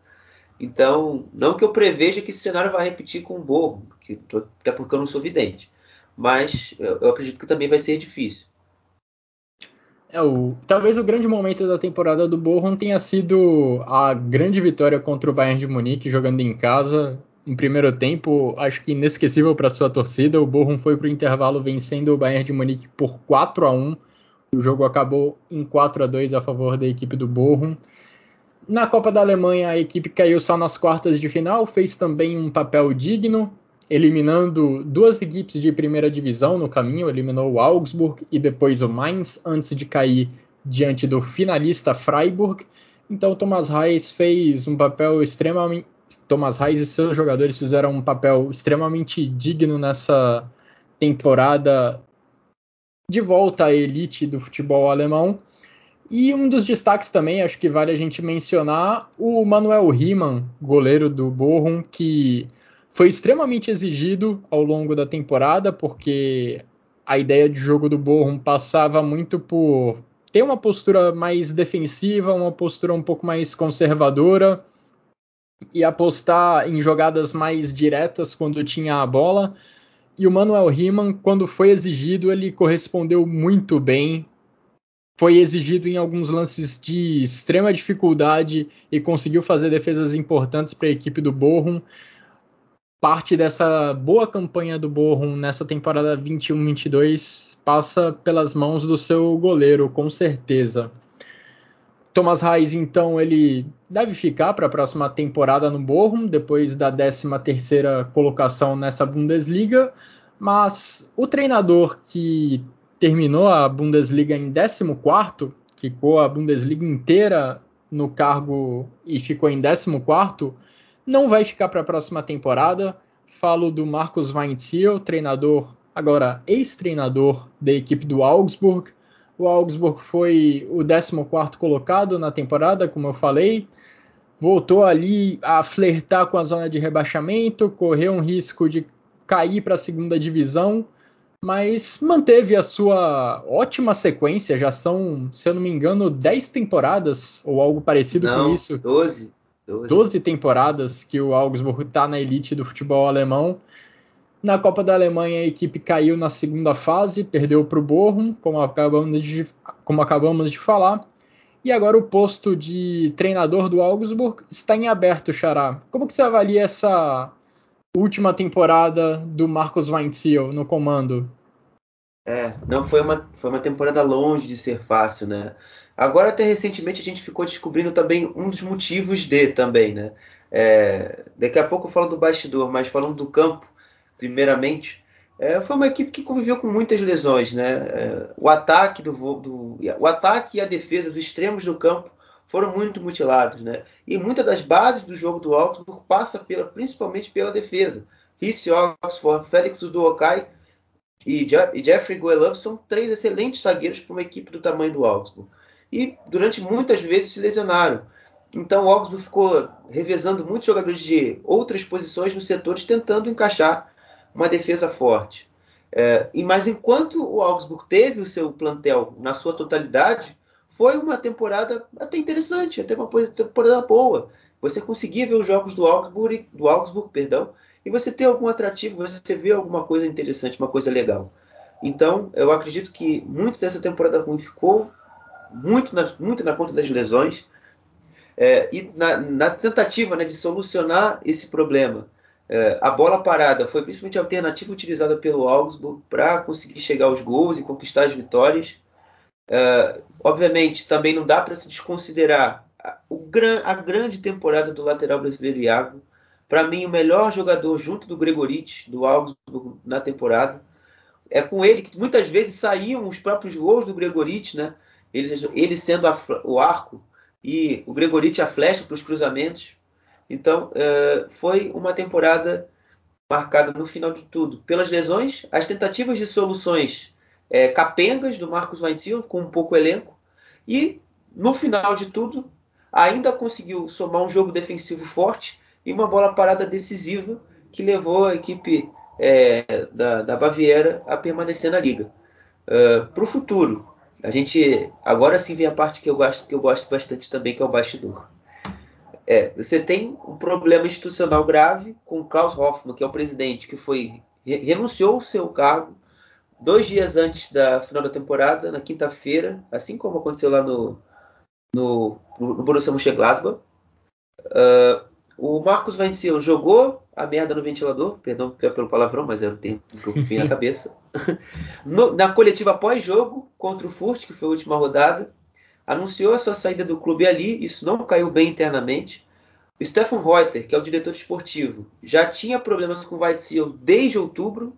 Então, não que eu preveja que esse cenário vai repetir com o Borro, que, até porque eu não sou vidente, mas eu, eu acredito que também vai ser difícil. É, o, talvez o grande momento da temporada do Borrom tenha sido a grande vitória contra o Bayern de Munique jogando em casa um primeiro tempo, acho que inesquecível para sua torcida. O Bochum foi para o intervalo vencendo o Bayern de Munique por 4 a 1. O jogo acabou em 4 a 2 a favor da equipe do Bochum. Na Copa da Alemanha, a equipe caiu só nas quartas de final, fez também um papel digno, eliminando duas equipes de primeira divisão no caminho, eliminou o Augsburg e depois o Mainz, antes de cair diante do finalista Freiburg. Então Thomas Reis fez um papel extremamente Thomas Reis e seus jogadores fizeram um papel extremamente digno nessa temporada de volta à elite do futebol alemão. E um dos destaques também, acho que vale a gente mencionar, o Manuel Riemann, goleiro do Bochum, que foi extremamente exigido ao longo da temporada, porque a ideia de jogo do Bochum passava muito por ter uma postura mais defensiva, uma postura um pouco mais conservadora e apostar em jogadas mais diretas quando tinha a bola. E o Manuel Riemann, quando foi exigido, ele correspondeu muito bem. Foi exigido em alguns lances de extrema dificuldade e conseguiu fazer defesas importantes para a equipe do Bochum. Parte dessa boa campanha do Bochum nessa temporada 21-22 passa pelas mãos do seu goleiro, com certeza. Thomas Reis, então, ele deve ficar para a próxima temporada no Bochum, depois da 13ª colocação nessa Bundesliga, mas o treinador que terminou a Bundesliga em 14º, ficou a Bundesliga inteira no cargo e ficou em 14º, não vai ficar para a próxima temporada. Falo do Marcos Weinziel, treinador, agora ex-treinador da equipe do Augsburg, o Augsburg foi o 14 colocado na temporada, como eu falei. Voltou ali a flertar com a zona de rebaixamento, correu um risco de cair para a segunda divisão, mas manteve a sua ótima sequência. Já são, se eu não me engano, 10 temporadas ou algo parecido não, com isso. 12. 12. 12 temporadas que o Augsburg está na elite do futebol alemão. Na Copa da Alemanha, a equipe caiu na segunda fase, perdeu para o Bochum, como acabamos, de, como acabamos de falar. E agora o posto de treinador do Augsburg está em aberto, Xará. Como que você avalia essa última temporada do Marcos Weinziel no comando? É, não foi uma, foi uma temporada longe de ser fácil, né? Agora, até recentemente, a gente ficou descobrindo também um dos motivos de também, né? É, daqui a pouco eu falo do bastidor, mas falando do campo, primeiramente, é, foi uma equipe que conviveu com muitas lesões, né? É, o ataque do, do, o ataque e a defesa, os extremos do campo foram muito mutilados, né? E muitas das bases do jogo do Augsburg passa pela, principalmente pela defesa. Rhys Oxford, Félix Udokai e, e Jeffrey Goelup são três excelentes zagueiros para uma equipe do tamanho do Augsburg. E durante muitas vezes se lesionaram. Então o Augsburg ficou revezando muitos jogadores de outras posições nos setores, tentando encaixar uma defesa forte. É, e mas enquanto o Augsburg teve o seu plantel na sua totalidade, foi uma temporada até interessante, até uma temporada boa. Você conseguia ver os jogos do Augsburg, do Augsburg, perdão, e você ter algum atrativo, você vê alguma coisa interessante, uma coisa legal. Então, eu acredito que muito dessa temporada ruim ficou muito na, muito na conta das lesões é, e na, na tentativa né, de solucionar esse problema. É, a bola parada foi principalmente a alternativa utilizada pelo Augsburg para conseguir chegar aos gols e conquistar as vitórias. É, obviamente, também não dá para se desconsiderar a, a, grande temporada do lateral brasileiro Iago. Para mim, o melhor jogador junto do Gregorich, do Augsburg, na temporada. É com ele que muitas vezes saíam os próprios gols do Gregorich, né? ele, ele sendo a, o arco e o Gregorich a flecha para os cruzamentos. Então, uh, foi uma temporada marcada no final de tudo pelas lesões, as tentativas de soluções é, capengas do Marcos Weinziel com um pouco elenco e no final de tudo ainda conseguiu somar um jogo defensivo forte e uma bola parada decisiva que levou a equipe é, da, da, Baviera a permanecer na liga. Uh, Para o futuro, a gente agora sim vem a parte que eu gosto que eu gosto bastante também que é o bastidor. É, você tem um problema institucional grave com Klaus Hoffmann, que é o presidente, que foi renunciou ao seu cargo dois dias antes da final da temporada, na quinta-feira, assim como aconteceu lá no, no, no Borussia Mönchengladbach. Uh, o Marcos Weinziel jogou a merda no ventilador, perdão pelo palavrão, mas era o tempo que eu na [LAUGHS] cabeça. [LAUGHS] no, na coletiva pós-jogo contra o Furt, que foi a última rodada, anunciou a sua saída do clube ali, isso não caiu bem internamente. O Stefan Reuter, que é o diretor esportivo, já tinha problemas com o Weitziel desde outubro.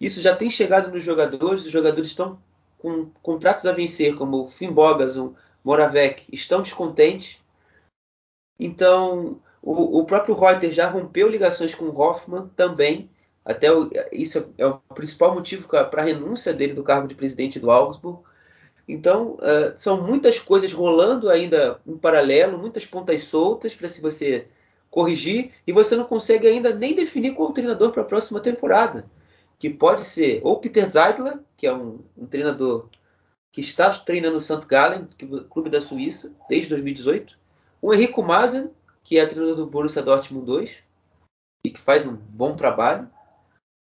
Isso já tem chegado nos jogadores, os jogadores estão com contratos a vencer, como Finn Bogason, Moravec, estão descontentes. Então, o, o próprio Reuter já rompeu ligações com Hoffman também. Até o, isso é o principal motivo para a renúncia dele do cargo de presidente do Augsburg. Então, uh, são muitas coisas rolando ainda em paralelo, muitas pontas soltas para se você corrigir, e você não consegue ainda nem definir qual o treinador para a próxima temporada. Que pode ser ou Peter Zeidler, que é um, um treinador que está treinando o St. Gallen, clube da Suíça, desde 2018, o Henrico Mazen, que é treinador do Borussia Dortmund 2 e que faz um bom trabalho,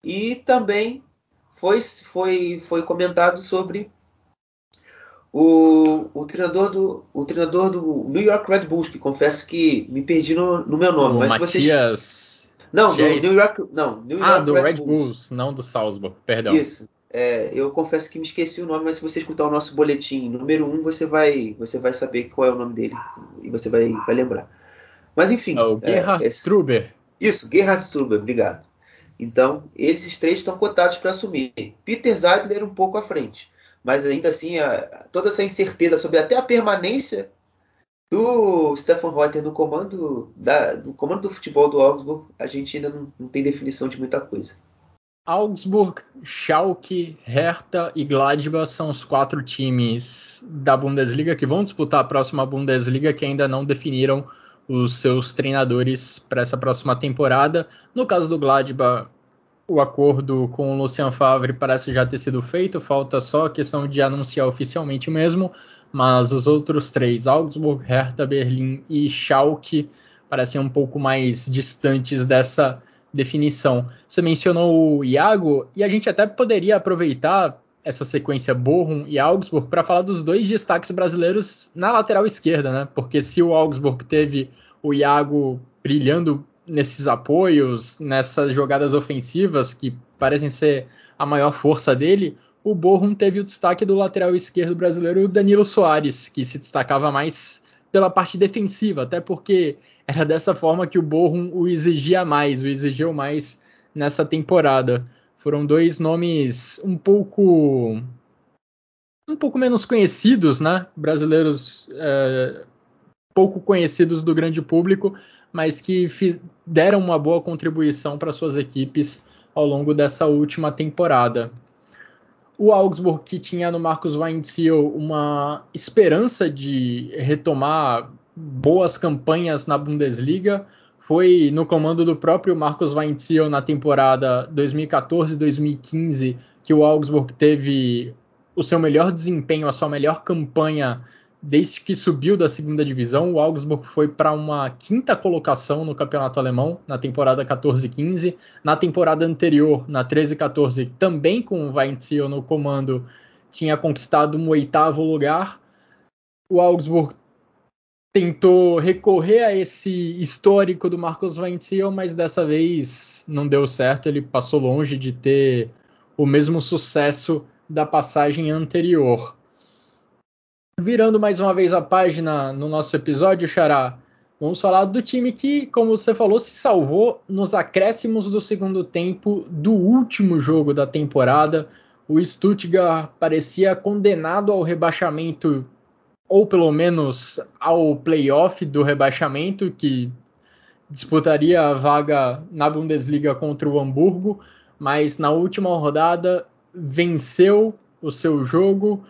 e também foi, foi, foi comentado sobre o, o, treinador do, o treinador do New York Red Bulls, que confesso que me perdi no, no meu nome. O mas Matias... vocês... Não, do New York. Não, New ah, York do Red, Red Bulls. Bulls. não do Salzburg, perdão. Isso. É, eu confesso que me esqueci o nome, mas se você escutar o nosso boletim número 1, um, você vai, você vai saber qual é o nome dele e você vai, vai lembrar. Mas enfim. É o Gerhard é, Struber. Isso, Gerhard Struber, obrigado. Então, esses três estão cotados para assumir. Peter Zeidler um pouco à frente. Mas ainda assim, a, toda essa incerteza sobre até a permanência do Stefan Reuter no comando, da, no comando do futebol do Augsburg, a gente ainda não, não tem definição de muita coisa. Augsburg, Schalke, Hertha e Gladbach são os quatro times da Bundesliga que vão disputar a próxima Bundesliga que ainda não definiram os seus treinadores para essa próxima temporada. No caso do Gladbach, o acordo com o Lucian Favre parece já ter sido feito, falta só a questão de anunciar oficialmente mesmo, mas os outros três, Augsburg, Hertha Berlim e Schalke, parecem um pouco mais distantes dessa definição. Você mencionou o Iago e a gente até poderia aproveitar essa sequência Bochum e Augsburg para falar dos dois destaques brasileiros na lateral esquerda, né? Porque se o Augsburg teve o Iago brilhando nesses apoios, nessas jogadas ofensivas que parecem ser a maior força dele, o Bochum teve o destaque do lateral esquerdo brasileiro Danilo Soares, que se destacava mais pela parte defensiva, até porque era dessa forma que o Bochum o exigia mais, o exigiu mais nessa temporada. Foram dois nomes um pouco um pouco menos conhecidos, né? Brasileiros é, pouco conhecidos do grande público, mas que deram uma boa contribuição para suas equipes ao longo dessa última temporada. O Augsburg, que tinha no Marcos Weinziel uma esperança de retomar boas campanhas na Bundesliga, foi no comando do próprio Marcos Weinziel na temporada 2014-2015 que o Augsburg teve o seu melhor desempenho, a sua melhor campanha desde que subiu da segunda divisão. O Augsburg foi para uma quinta colocação no campeonato alemão na temporada 14-15. Na temporada anterior, na 13-14, também com o Weinziel no comando, tinha conquistado um oitavo lugar. O Augsburg tentou recorrer a esse histórico do Marcos Weinziel, mas dessa vez não deu certo. Ele passou longe de ter o mesmo sucesso da passagem anterior. Virando mais uma vez a página no nosso episódio, Xará, vamos falar do time que, como você falou, se salvou nos acréscimos do segundo tempo do último jogo da temporada. O Stuttgart parecia condenado ao rebaixamento ou pelo menos ao playoff do rebaixamento, que disputaria a vaga na Bundesliga contra o Hamburgo, mas na última rodada venceu o seu jogo,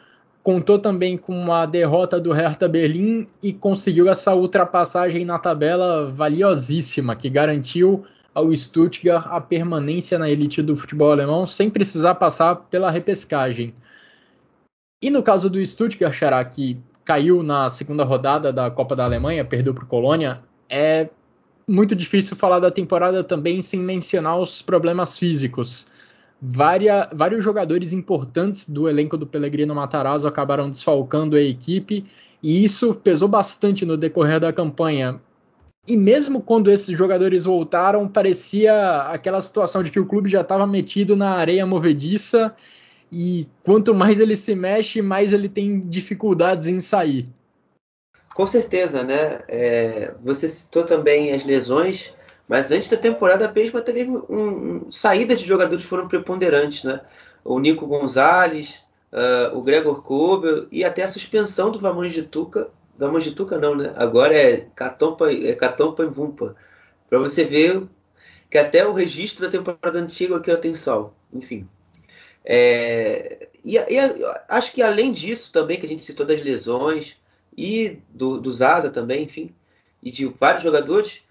contou também com uma derrota do Hertha Berlim e conseguiu essa ultrapassagem na tabela valiosíssima que garantiu ao Stuttgart a permanência na elite do futebol alemão sem precisar passar pela repescagem. E no caso do Stuttgart, Xará, que caiu na segunda rodada da Copa da Alemanha, perdeu para o Colônia, é muito difícil falar da temporada também sem mencionar os problemas físicos. Vária, vários jogadores importantes do elenco do Pellegrino Matarazzo acabaram desfalcando a equipe e isso pesou bastante no decorrer da campanha. E mesmo quando esses jogadores voltaram, parecia aquela situação de que o clube já estava metido na areia movediça e quanto mais ele se mexe, mais ele tem dificuldades em sair. Com certeza, né? É, você citou também as lesões, mas antes da temporada mesmo até mesmo um, um, saídas de jogadores foram preponderantes, né? O Nico Gonzalez, uh, o Gregor Kobel e até a suspensão do Vamanjituka. Vamanjituka não, né? Agora é Catompa, é Catompa e Vumpa. Para você ver que até o registro da temporada antiga aqui tem sal. Enfim. É, e, e, acho que além disso também, que a gente citou das lesões e do, do Zaza também, enfim, e de vários jogadores,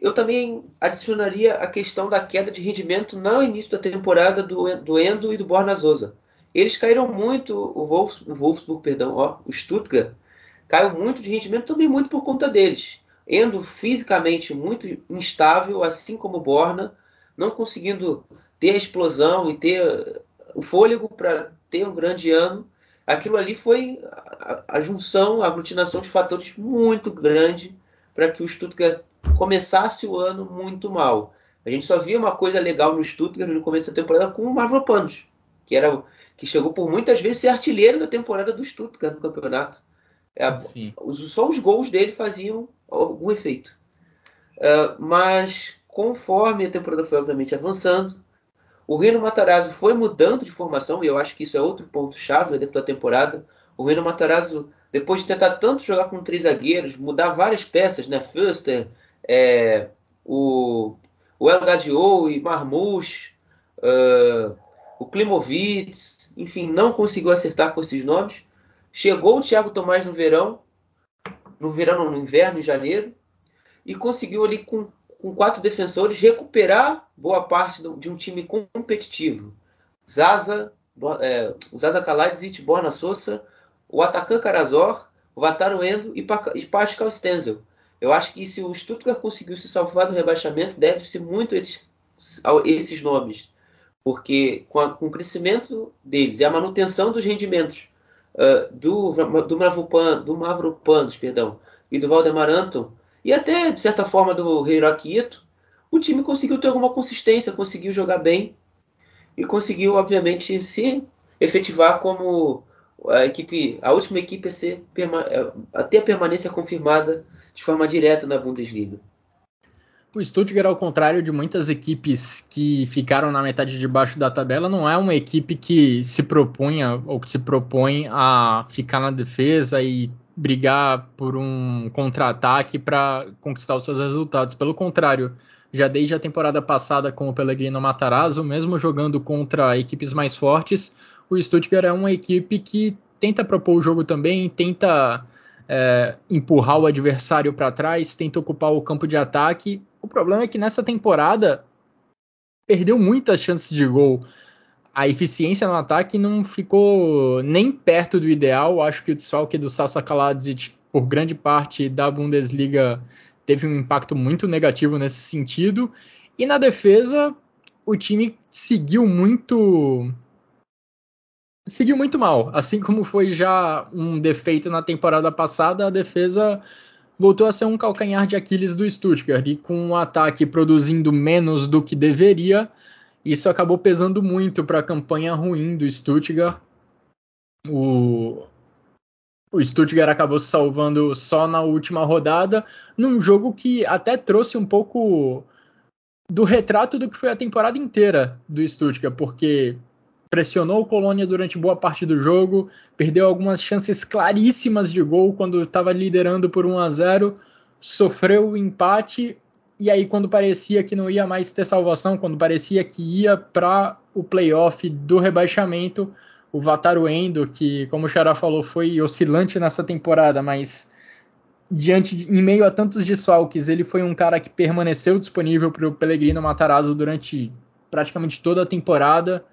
eu também adicionaria a questão da queda de rendimento no início da temporada do, do Endo e do Borna Zosa. Eles caíram muito, o, Wolfs, o Wolfsburg, perdão, ó, o Stuttgart, caiu muito de rendimento também muito por conta deles. Endo fisicamente muito instável, assim como o Borna, não conseguindo ter a explosão e ter o fôlego para ter um grande ano. Aquilo ali foi a, a junção, a aglutinação de fatores muito grande para que o Stuttgart começasse o ano muito mal. A gente só via uma coisa legal no Stuttgart no começo da temporada com o Mavropanos, que era que chegou por muitas vezes ser artilheiro da temporada do Stuttgart no campeonato. É, só os gols dele faziam algum efeito. Uh, mas conforme a temporada foi obviamente avançando, o Reno Matarazzo foi mudando de formação, e eu acho que isso é outro ponto-chave dentro da temporada. O Reno Matarazzo, depois de tentar tanto jogar com três zagueiros, mudar várias peças, né? Fuster, é, o, o El e Marmouche, uh, o Klimovitz, enfim, não conseguiu acertar com esses nomes. Chegou o Thiago Tomás no verão, no verão, no inverno, em janeiro, e conseguiu ali com, com quatro defensores recuperar boa parte do, de um time competitivo. Zaza, é, Zaza Kaladzic, Borna Sosa, o Atacan Karazor, o Wataru Endo e, e Pascal Stenzel. Eu acho que se o Stuttgart conseguiu se salvar do rebaixamento, deve-se muito a esses, a esses nomes. Porque com, a, com, o crescimento deles e a manutenção dos rendimentos uh, do, do, Mavropan, do perdão, e do Valdemar Anton, e até, de certa forma, do Hiroki Ito, o time conseguiu ter alguma consistência, conseguiu jogar bem e conseguiu, obviamente, se efetivar como a equipe, a última equipe a ser a ter a permanência confirmada de forma direta na Bundesliga. O Stuttgart, ao contrário de muitas equipes que ficaram na metade de baixo da tabela, não é uma equipe que se propunha ou que se propõe a ficar na defesa e brigar por um contra-ataque para conquistar os seus resultados. Pelo contrário, já desde a temporada passada com o Pellegrino Matarazzo, mesmo jogando contra equipes mais fortes, o Stuttgart é uma equipe que tenta propor o jogo também, tenta é, empurrar o adversário para trás, tenta ocupar o campo de ataque. O problema é que nessa temporada perdeu muitas chances de gol. A eficiência no ataque não ficou nem perto do ideal. Acho que o desfalque do Sasa Kaladzic, por grande parte da Bundesliga, teve um impacto muito negativo nesse sentido. E na defesa, o time seguiu muito seguiu muito mal. Assim como foi já um defeito na temporada passada, a defesa voltou a ser um calcanhar de Aquiles do Stuttgart. E com o ataque produzindo menos do que deveria, isso acabou pesando muito para a campanha ruim do Stuttgart. O, o Stuttgart acabou se salvando só na última rodada, num jogo que até trouxe um pouco do retrato do que foi a temporada inteira do Stuttgart, porque pressionou o Colônia durante boa parte do jogo, perdeu algumas chances claríssimas de gol quando estava liderando por 1 a 0, sofreu o empate e aí quando parecia que não ia mais ter salvação, quando parecia que ia para o playoff do rebaixamento, o Vataru Endo, que, como o Xará falou, foi oscilante nessa temporada, mas diante de, em meio a tantos desfalques, ele foi um cara que permaneceu disponível para o Pellegrino Matarazzo durante praticamente toda a temporada.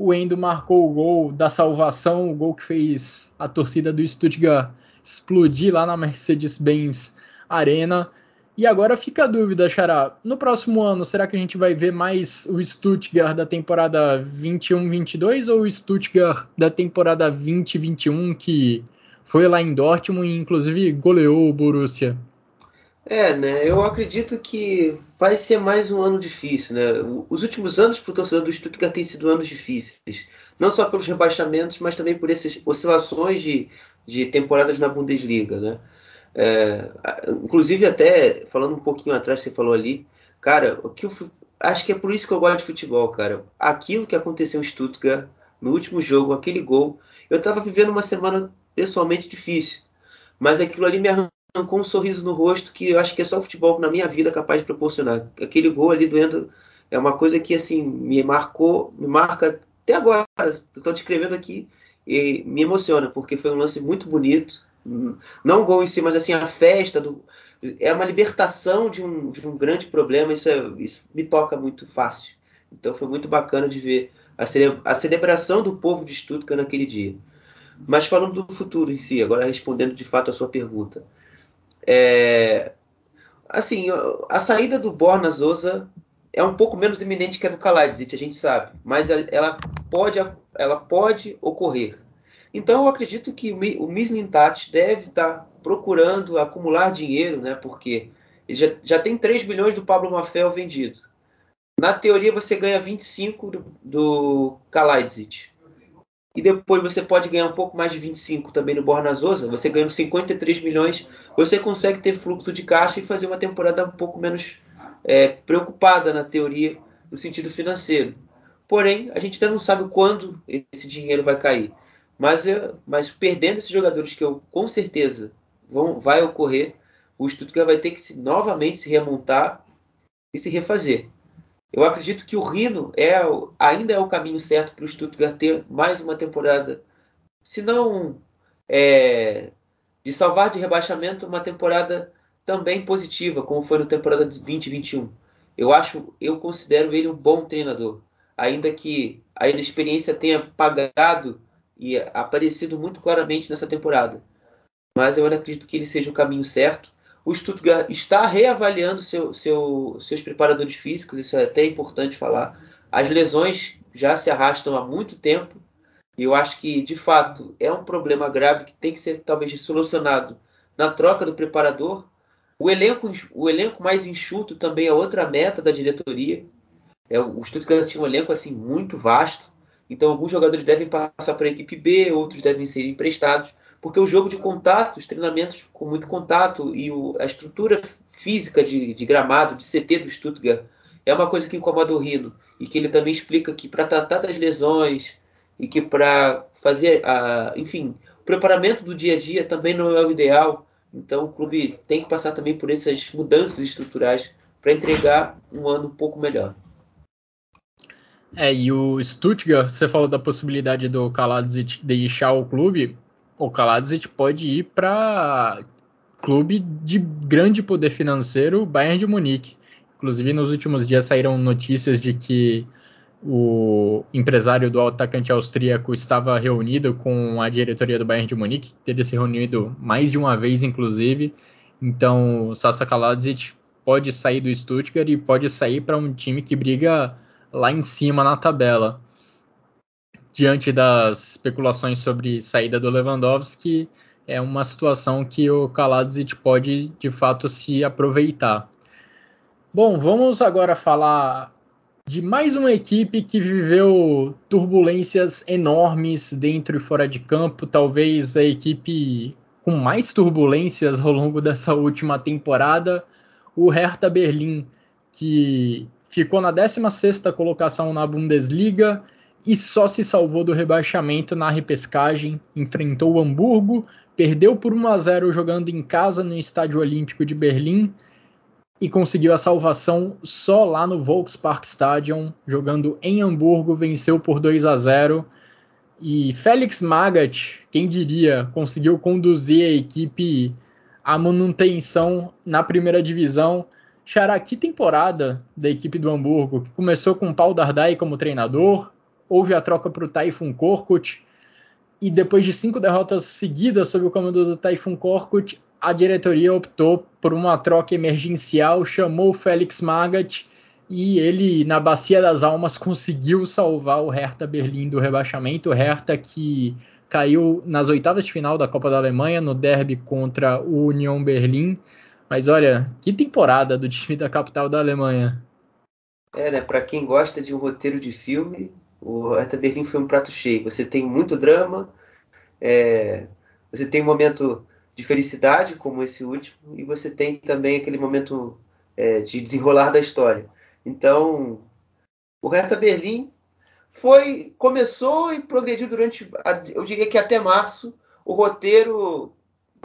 O Endo marcou o gol da salvação, o gol que fez a torcida do Stuttgart explodir lá na Mercedes-Benz Arena. E agora fica a dúvida, Xará. No próximo ano, será que a gente vai ver mais o Stuttgart da temporada 21-22 ou o Stuttgart da temporada 20-21 que foi lá em Dortmund e inclusive goleou o Borussia? É, né? Eu acredito que vai ser mais um ano difícil, né? Os últimos anos para o torcedor do Stuttgart têm sido anos difíceis. Não só pelos rebaixamentos, mas também por essas oscilações de, de temporadas na Bundesliga, né? É, inclusive, até falando um pouquinho atrás, você falou ali, cara, o que eu, acho que é por isso que eu gosto de futebol, cara. Aquilo que aconteceu em Stuttgart, no último jogo, aquele gol, Eu estava vivendo uma semana pessoalmente difícil, mas aquilo ali me arrancou um sorriso no rosto que eu acho que é só o futebol na minha vida capaz de proporcionar. Aquele gol ali doendo é uma coisa que assim me marcou, me marca até agora. Estou descrevendo aqui e me emociona porque foi um lance muito bonito. Não o gol em si, mas assim a festa do é uma libertação de um, de um grande problema. Isso, é, isso me toca muito fácil. Então foi muito bacana de ver a, cele, a celebração do povo de Stuttgart naquele dia. Mas falando do futuro em si, agora respondendo de fato a sua pergunta. É, assim, a saída do Borna Zosa é um pouco menos iminente que a do Kaladzic, a gente sabe, mas ela pode, ela pode ocorrer. Então eu acredito que o Mislintat deve estar procurando acumular dinheiro, né? Porque ele já, já tem 3 milhões do Pablo Mafel vendido. Na teoria você ganha 25 do, do Kalaidzic. E depois você pode ganhar um pouco mais de 25 também no Bornazosa. Você ganhando 53 milhões, você consegue ter fluxo de caixa e fazer uma temporada um pouco menos é, preocupada na teoria, no sentido financeiro. Porém, a gente ainda não sabe quando esse dinheiro vai cair. Mas, eu, mas perdendo esses jogadores que eu com certeza vão, vai ocorrer, o Stuttgart vai ter que se, novamente se remontar e se refazer. Eu acredito que o Rino é, ainda é o caminho certo para o Stuttgart ter mais uma temporada, se não é, de salvar de rebaixamento, uma temporada também positiva, como foi na temporada de 2021. Eu acho, eu considero ele um bom treinador, ainda que a inexperiência tenha pagado e aparecido muito claramente nessa temporada. Mas eu acredito que ele seja o caminho certo. O Stuttgart está reavaliando seu, seu, seus preparadores físicos, isso é até importante falar. As lesões já se arrastam há muito tempo e eu acho que, de fato, é um problema grave que tem que ser talvez solucionado na troca do preparador. O elenco, o elenco mais enxuto também é outra meta da diretoria. É, o Stuttgart tinha um elenco assim muito vasto, então alguns jogadores devem passar para a equipe B, outros devem ser emprestados, porque o jogo de contato, os treinamentos com muito contato e o, a estrutura física de, de, gramado, de CT do Stuttgart, é uma coisa que incomoda o Rino. E que ele também explica que para tratar das lesões e que para fazer, a, enfim, o preparamento do dia a dia também não é o ideal. Então o clube tem que passar também por essas mudanças estruturais para entregar um ano um pouco melhor. É, e o Stuttgart, você falou da possibilidade do Kaladzic deixar o clube. O Kaladzic pode ir para clube de grande poder financeiro, Bayern de Munique. Inclusive, nos últimos dias saíram notícias de que o empresário do atacante austríaco estava reunido com a diretoria do Bayern de Munique, teria se reunido mais de uma vez, inclusive. Então, Sasa Kaladzic pode sair do Stuttgart e pode sair para um time que briga lá em cima na tabela. Diante das especulações sobre saída do Lewandowski, é uma situação que o Kaladzic pode de fato se aproveitar. Bom, vamos agora falar de mais uma equipe que viveu turbulências enormes dentro e fora de campo, talvez a equipe com mais turbulências ao longo dessa última temporada, o Hertha Berlim, que ficou na 16ª colocação na Bundesliga e só se salvou do rebaixamento na repescagem, enfrentou o Hamburgo, perdeu por 1 a 0 jogando em casa no Estádio Olímpico de Berlim e conseguiu a salvação só lá no Volkspark Stadium, jogando em Hamburgo, venceu por 2 a 0. E Félix Magath, quem diria, conseguiu conduzir a equipe à manutenção na primeira divisão. Xará, que temporada da equipe do Hamburgo, que começou com Paul Dardai como treinador, houve a troca para o Taifun Korkut, e depois de cinco derrotas seguidas sob o comando do Taifun Korkut, a diretoria optou por uma troca emergencial, chamou o Félix Magath e ele, na Bacia das Almas, conseguiu salvar o Hertha Berlim do rebaixamento. O Hertha que caiu nas oitavas de final da Copa da Alemanha, no derby contra o Union Berlim. Mas olha, que temporada do time da capital da Alemanha. É, né? Para quem gosta de um roteiro de filme, o Hertha Berlim foi um prato cheio. Você tem muito drama, é... você tem um momento de felicidade, como esse último, e você tem também aquele momento é, de desenrolar da história. Então, o Hertha Berlim foi começou e progrediu durante, eu diria que até março, o roteiro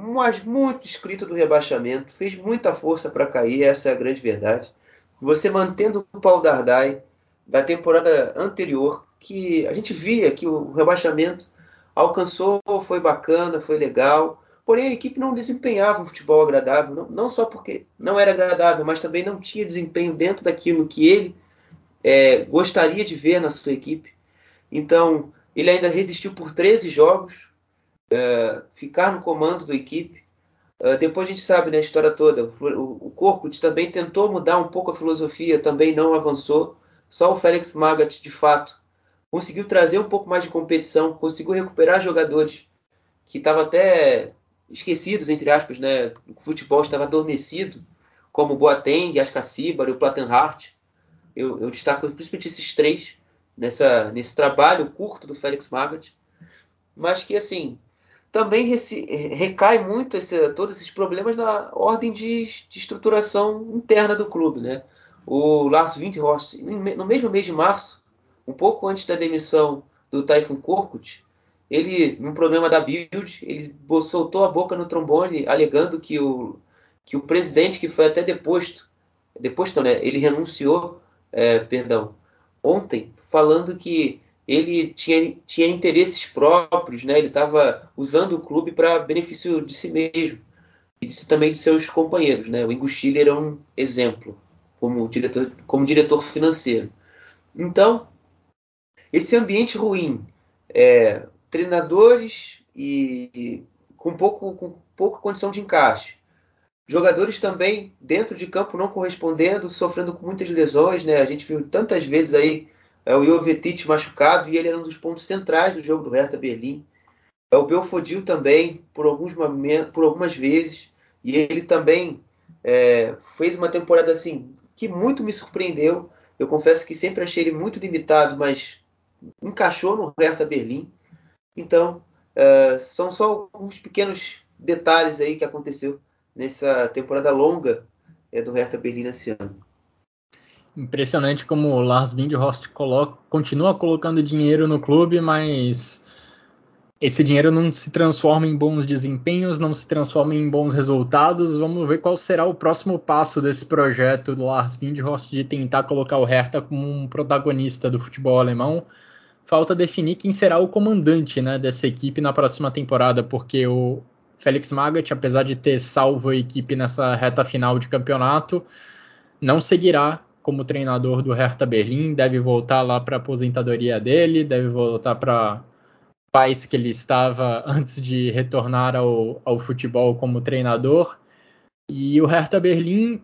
mas muito escrito do rebaixamento, fez muita força para cair, essa é a grande verdade. Você mantendo o pau Dardai da temporada anterior, que a gente via que o rebaixamento alcançou, foi bacana, foi legal, porém a equipe não desempenhava um futebol agradável, não, não só porque não era agradável, mas também não tinha desempenho dentro daquilo que ele é, gostaria de ver na sua equipe. Então, ele ainda resistiu por 13 jogos, é, ficar no comando da equipe. Uh, depois a gente sabe né, a história toda. O, o também tentou mudar um pouco a filosofia, também não avançou. Só o Félix Magath, de fato, conseguiu trazer um pouco mais de competição, conseguiu recuperar jogadores que estavam até esquecidos, entre aspas, né? O futebol estava adormecido, como o Boateng, Ascacibar e o Plattenhart. Eu, eu destaco principalmente esses três nessa, nesse trabalho curto do Félix Magath, mas que assim também recai muito esse, todos esses problemas na ordem de, de, estruturação interna do clube. Né? O Lars Windhorst, no mesmo mês de março, um pouco antes da demissão do Typhoon Korkut, ele, num programa da Bild, ele soltou a boca no trombone, alegando que o, que o presidente, que foi até deposto, deposto, né, ele renunciou, é, perdão, ontem, falando que ele tinha, tinha interesses próprios, né? ele estava usando o clube para benefício de si mesmo e também de seus companheiros. Né? O Ingo Schiller é um exemplo como diretor, como diretor financeiro. Então, esse ambiente ruim, é, treinadores e, com, pouco, com pouca condição de encaixe, jogadores também dentro de campo não correspondendo, sofrendo com muitas lesões, né? A gente viu tantas vezes aí é o Jovetic machucado e ele era um dos pontos centrais do jogo do Hertha Berlim. É o Belfodil também, por, alguns momentos, por algumas vezes, e ele também é, fez uma temporada assim que muito me surpreendeu. Eu confesso que sempre achei ele muito limitado, mas encaixou no Hertha Berlim. Então, é, são só alguns pequenos detalhes aí que aconteceu nessa temporada longa é, do Hertha Berlim esse ano. Impressionante como o Lars Windhorst continua colocando dinheiro no clube, mas esse dinheiro não se transforma em bons desempenhos, não se transforma em bons resultados. Vamos ver qual será o próximo passo desse projeto do Lars Windhorst de tentar colocar o Hertha como um protagonista do futebol alemão. Falta definir quem será o comandante né, dessa equipe na próxima temporada, porque o Felix Magath, apesar de ter salvo a equipe nessa reta final de campeonato, não seguirá como treinador do Hertha Berlim, deve voltar lá para a aposentadoria dele, deve voltar para país que ele estava [LAUGHS] antes de retornar ao, ao futebol como treinador. E o Hertha Berlim,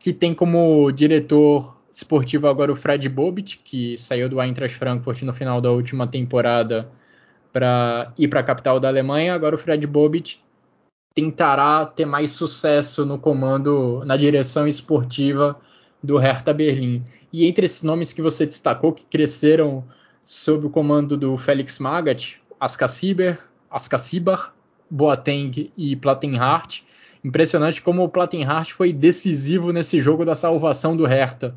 que tem como diretor esportivo agora o Fred Bobit, que saiu do Eintracht Frankfurt no final da última temporada para ir para a capital da Alemanha. Agora o Fred Bobit tentará ter mais sucesso no comando, na direção esportiva do Hertha Berlim. E entre esses nomes que você destacou, que cresceram sob o comando do Felix Magath, Askaciber, Askacibar, Boateng e Plattenhardt, impressionante como o Plattenhardt foi decisivo nesse jogo da salvação do Hertha.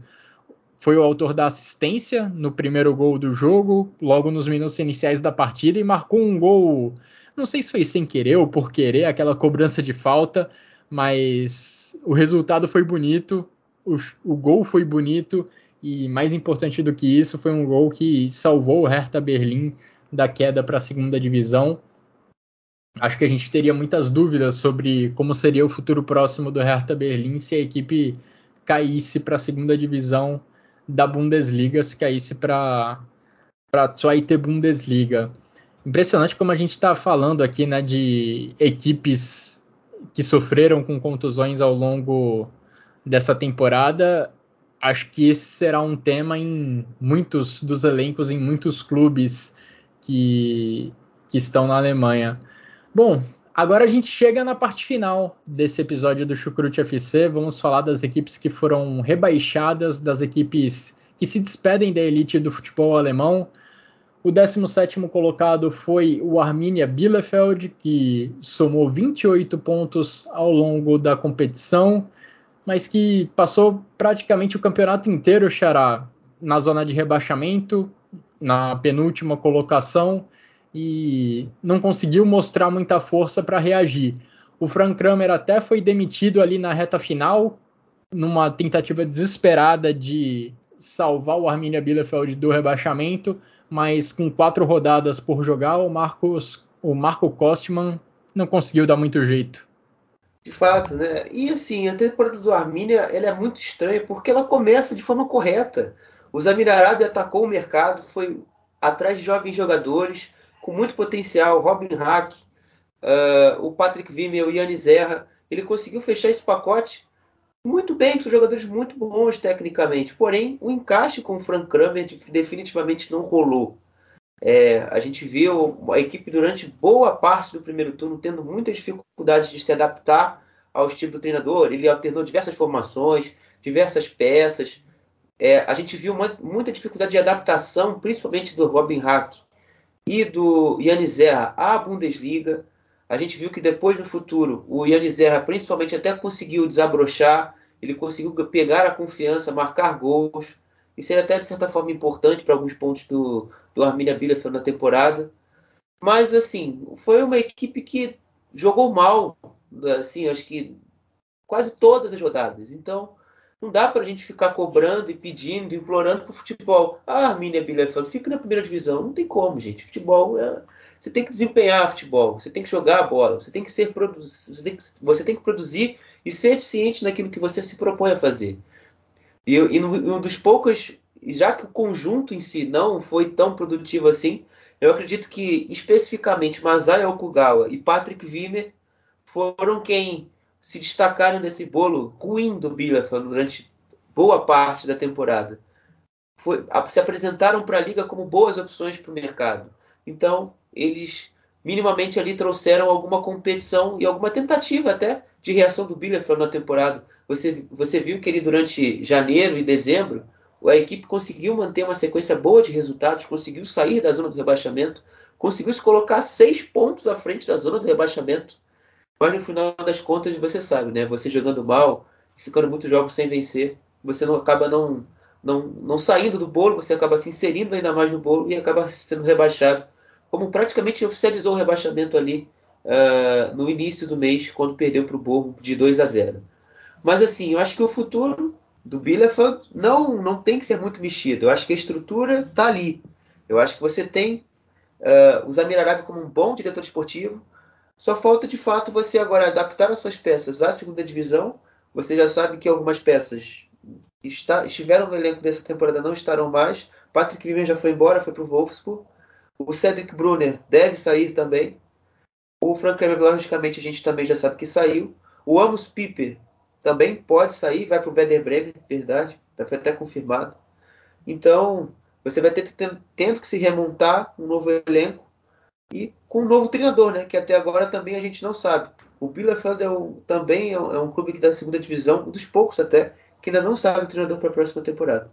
Foi o autor da assistência no primeiro gol do jogo, logo nos minutos iniciais da partida, e marcou um gol, não sei se foi sem querer ou por querer, aquela cobrança de falta, mas o resultado foi bonito o, o gol foi bonito e mais importante do que isso, foi um gol que salvou o Hertha Berlim da queda para a segunda divisão. Acho que a gente teria muitas dúvidas sobre como seria o futuro próximo do Hertha Berlim se a equipe caísse para a segunda divisão da Bundesliga, se caísse para a Zweite Bundesliga. Impressionante como a gente está falando aqui né, de equipes que sofreram com contusões ao longo dessa temporada, acho que esse será um tema em muitos dos elencos, em muitos clubes que, que estão na Alemanha. Bom, agora a gente chega na parte final desse episódio do Chucrute FC. Vamos falar das equipes que foram rebaixadas, das equipes que se despedem da elite do futebol alemão. O 17 colocado foi o Arminia Bielefeld, que somou 28 pontos ao longo da competição mas que passou praticamente o campeonato inteiro, Xará, na zona de rebaixamento, na penúltima colocação e não conseguiu mostrar muita força para reagir. O Frank Kramer até foi demitido ali na reta final, numa tentativa desesperada de salvar o Arminia Bielefeld do rebaixamento, mas com quatro rodadas por jogar, o Marcos, o Marco Kostman não conseguiu dar muito jeito. De fato, né? E assim, a temporada do Arminia ela é muito estranha porque ela começa de forma correta. O Zamir Arabi atacou o mercado, foi atrás de jovens jogadores com muito potencial, Robin Hack, uh, o Patrick Vimeo, o Yannis Zerra. Ele conseguiu fechar esse pacote muito bem, são jogadores muito bons tecnicamente. Porém, o encaixe com o Frank Kramer definitivamente não rolou. É, a gente viu a equipe durante boa parte do primeiro turno tendo muitas dificuldades de se adaptar ao estilo do treinador. Ele alternou diversas formações, diversas peças. É, a gente viu uma, muita dificuldade de adaptação, principalmente do Robin Hack e do Yannis Zerra à Bundesliga. A gente viu que depois no futuro o Yannis Zerra principalmente até conseguiu desabrochar, ele conseguiu pegar a confiança, marcar gols. Isso era até de certa forma importante para alguns pontos do, do Arminia Bielefeld na temporada. Mas assim, foi uma equipe que jogou mal, assim, acho que quase todas as rodadas. Então, não dá para a gente ficar cobrando e pedindo, implorando para o futebol. Ah, Arminia Bielefeld, fica na primeira divisão. Não tem como, gente. Futebol é... Você tem que desempenhar futebol, você tem que jogar a bola, você tem que ser você tem que, você tem que produzir e ser eficiente naquilo que você se propõe a fazer. E, e um dos poucos, já que o conjunto em si não foi tão produtivo assim, eu acredito que especificamente Masaya Okugawa e Patrick Wimmer foram quem se destacaram nesse bolo ruim do Bielefeld durante boa parte da temporada. Foi, se apresentaram para a liga como boas opções para o mercado. Então, eles minimamente ali trouxeram alguma competição e alguma tentativa até de reação do Bielefeld na temporada. Você, você viu que ele durante janeiro e dezembro a equipe conseguiu manter uma sequência boa de resultados, conseguiu sair da zona do rebaixamento, conseguiu se colocar seis pontos à frente da zona do rebaixamento. Mas no final das contas, você sabe, né? Você jogando mal, ficando muitos jogos sem vencer, você não acaba não, não, não saindo do bolo, você acaba se inserindo ainda mais no bolo e acaba sendo rebaixado. Como praticamente oficializou o rebaixamento ali uh, no início do mês, quando perdeu para o Borro de 2 a 0. Mas assim, eu acho que o futuro do Bielefeld não, não tem que ser muito mexido. Eu acho que a estrutura está ali. Eu acho que você tem uh, o Zamir Arabi como um bom diretor esportivo. Só falta de fato você agora adaptar as suas peças à segunda divisão. Você já sabe que algumas peças está, estiveram no elenco dessa temporada não estarão mais. Patrick Wimmer já foi embora, foi para o Wolfsburg. O Cedric Brunner deve sair também. O Frank Kramer, logicamente, a gente também já sabe que saiu. O Amos Piper também pode sair, vai para o Werder Bremen, verdade, já foi até confirmado. Então, você vai ter tendo que se remontar um novo elenco e com um novo treinador, né? Que até agora também a gente não sabe. O Bielefeld é um, também é um, é um clube que da segunda divisão, um dos poucos até, que ainda não sabe o treinador para a próxima temporada.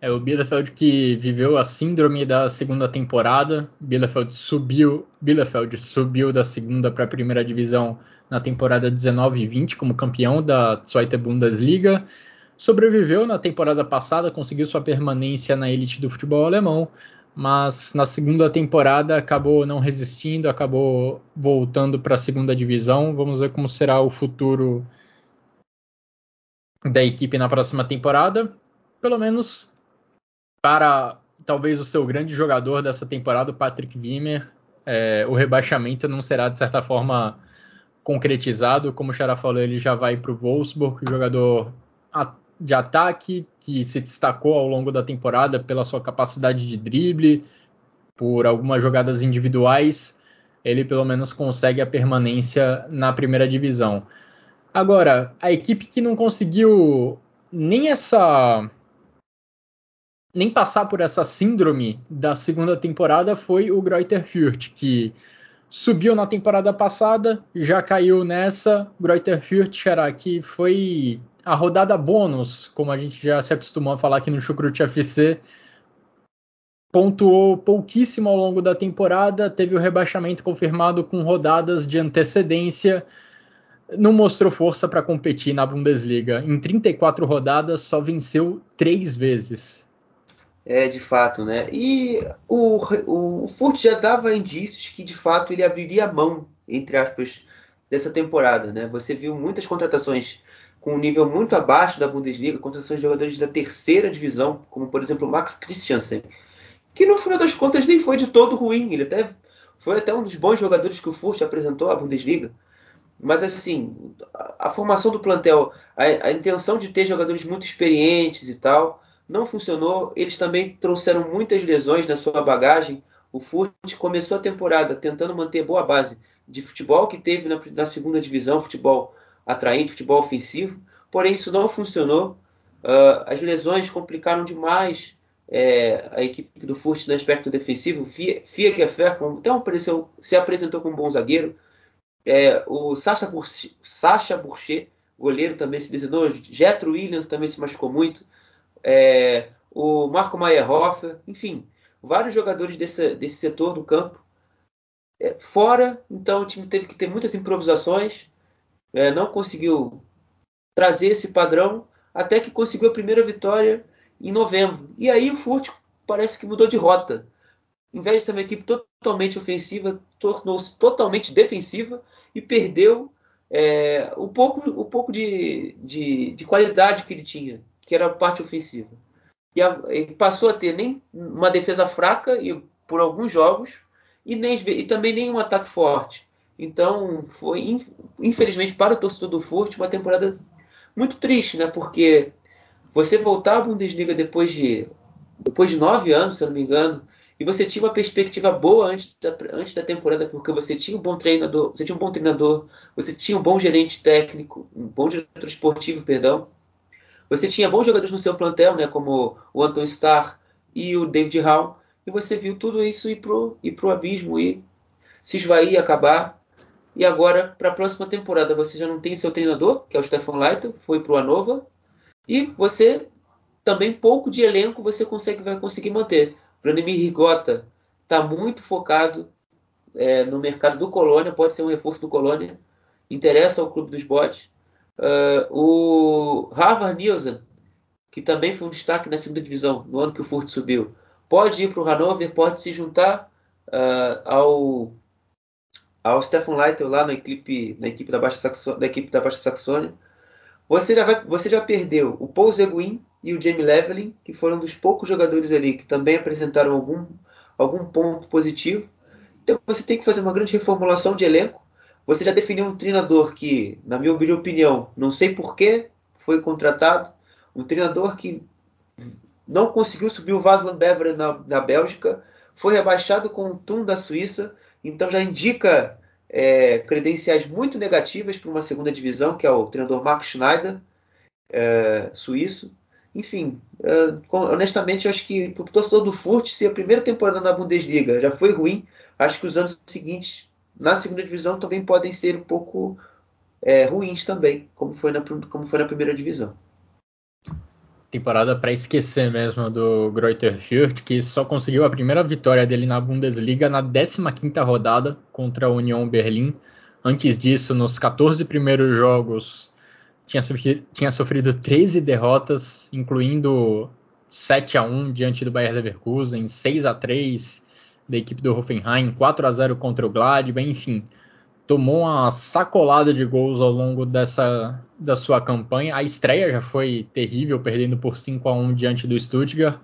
É o Bielefeld que viveu a síndrome da segunda temporada. Bielefeld subiu, Bielefeld subiu da segunda para a primeira divisão na temporada 19 e 20 como campeão da Zweite Bundesliga. Sobreviveu na temporada passada, conseguiu sua permanência na elite do futebol alemão, mas na segunda temporada acabou não resistindo, acabou voltando para a segunda divisão. Vamos ver como será o futuro da equipe na próxima temporada. Pelo menos para talvez o seu grande jogador dessa temporada, o Patrick Wimmer, é, o rebaixamento não será de certa forma concretizado. Como o Xará falou, ele já vai para o Wolfsburg, jogador de ataque que se destacou ao longo da temporada pela sua capacidade de drible, por algumas jogadas individuais. Ele pelo menos consegue a permanência na primeira divisão. Agora, a equipe que não conseguiu nem essa nem passar por essa síndrome da segunda temporada foi o Greuther Fürth, que subiu na temporada passada, já caiu nessa. Greuther Fürth, será que foi a rodada bônus, como a gente já se acostumou a falar aqui no Chucrute FC. Pontuou pouquíssimo ao longo da temporada, teve o rebaixamento confirmado com rodadas de antecedência. Não mostrou força para competir na Bundesliga. Em 34 rodadas, só venceu três vezes. É, de fato, né? E o, o, o Furt já dava indícios que, de fato, ele abriria mão, entre aspas, dessa temporada, né? Você viu muitas contratações com um nível muito abaixo da Bundesliga, contratações de jogadores da terceira divisão, como, por exemplo, o Max Christiansen, que no final das contas nem foi de todo ruim. Ele até foi até um dos bons jogadores que o Furt apresentou à Bundesliga. Mas assim, a, a formação do plantel, a, a, intenção de ter jogadores muito experientes e tal, não funcionou. Eles também trouxeram muitas lesões na sua bagagem. O Furt começou a temporada tentando manter boa base de futebol que teve na, na segunda divisão, futebol atraente, futebol ofensivo. Porém, isso não funcionou. Uh, as lesões complicaram demais é, a equipe do Furt no aspecto defensivo. Fia Keffer então apareceu, se apresentou como um bom zagueiro. É, o Sacha Burchet, Sacha goleiro, também se designou. Jetro Williams também se machucou muito. É, o Marco Meyerhofer, enfim, vários jogadores desse, desse setor do campo. É, fora, então o time teve que ter muitas improvisações, é, não conseguiu trazer esse padrão, até que conseguiu a primeira vitória em novembro. E aí o Furt parece que mudou de rota. Em vez de ser uma equipe totalmente ofensiva, tornou-se totalmente defensiva e perdeu é, um pouco, um pouco de, de, de, qualidade que ele tinha, que era a parte ofensiva. E, a, e passou a ter nem uma defesa fraca e, por alguns jogos e, nem, e também nem um ataque forte. Então, foi, infelizmente, para o torcedor do Furt, uma temporada muito triste, né? Porque você voltar à Bundesliga depois de, depois de nove anos, se eu não me engano, e você tinha uma perspectiva boa antes da, antes da temporada, porque você tinha um bom treinador, você tinha um bom treinador, você tinha um bom gerente técnico, um bom diretor esportivo, perdão. Você tinha bons jogadores no seu plantel, né, como o Anton Starr e o David Hall, e você viu tudo isso ir pro, ir abismo e se esvair acabar. E agora, para a próxima temporada, você já não tem seu treinador, que é o Stefan Leiter, foi para o Anova, e você também pouco de elenco você consegue vai conseguir manter. Branimir Rigota está muito focado é, no mercado do Colônia, pode ser um reforço do Colônia, interessa ao clube dos botes. Uh, o Harvard Nielsen, que também foi um destaque na segunda divisão no ano que o Furt subiu, pode ir para o Hannover, pode se juntar uh, ao ao Stefan Leiter lá na equipe, na equipe da Baixa Saxônia, da equipe da Baixa Saxônia. Você já, vai, você já perdeu o Paul Seguin e o Jamie Leveling, que foram dos poucos jogadores ali que também apresentaram algum, algum ponto positivo. Então você tem que fazer uma grande reformulação de elenco. Você já definiu um treinador que, na minha opinião, não sei porquê, foi contratado. Um treinador que não conseguiu subir o Vaslan Beveren na, na Bélgica, foi rebaixado com o Thun da Suíça, então já indica é, credenciais muito negativas para uma segunda divisão, que é o treinador Mark Schneider, é, suíço. Enfim, é, honestamente, acho que para o torcedor do Furt, se a primeira temporada na Bundesliga já foi ruim, acho que os anos seguintes na segunda divisão também podem ser um pouco é, ruins também, como foi, na, como foi na primeira divisão temporada para esquecer mesmo do Greuther Fürth, que só conseguiu a primeira vitória dele na Bundesliga na 15ª rodada contra a Union Berlim. Antes disso, nos 14 primeiros jogos, tinha sofrido, tinha sofrido 13 derrotas, incluindo 7 a 1 diante do Bayer Leverkusen, 6 a 3 da equipe do Hoffenheim, 4 a 0 contra o Gladbach, enfim tomou uma sacolada de gols ao longo dessa da sua campanha. A estreia já foi terrível, perdendo por 5 a 1 diante do Stuttgart.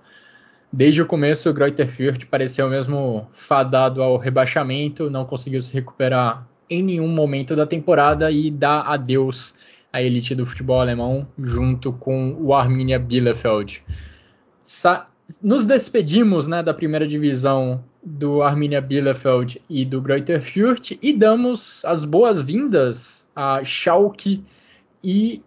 Desde o começo, o Greuther Fürth pareceu mesmo fadado ao rebaixamento, não conseguiu se recuperar em nenhum momento da temporada e dá adeus à elite do futebol alemão junto com o Arminia Bielefeld. Sa nos despedimos né, da primeira divisão do Arminia Bielefeld e do Greuther Fürth e damos as boas-vindas a Schalke e,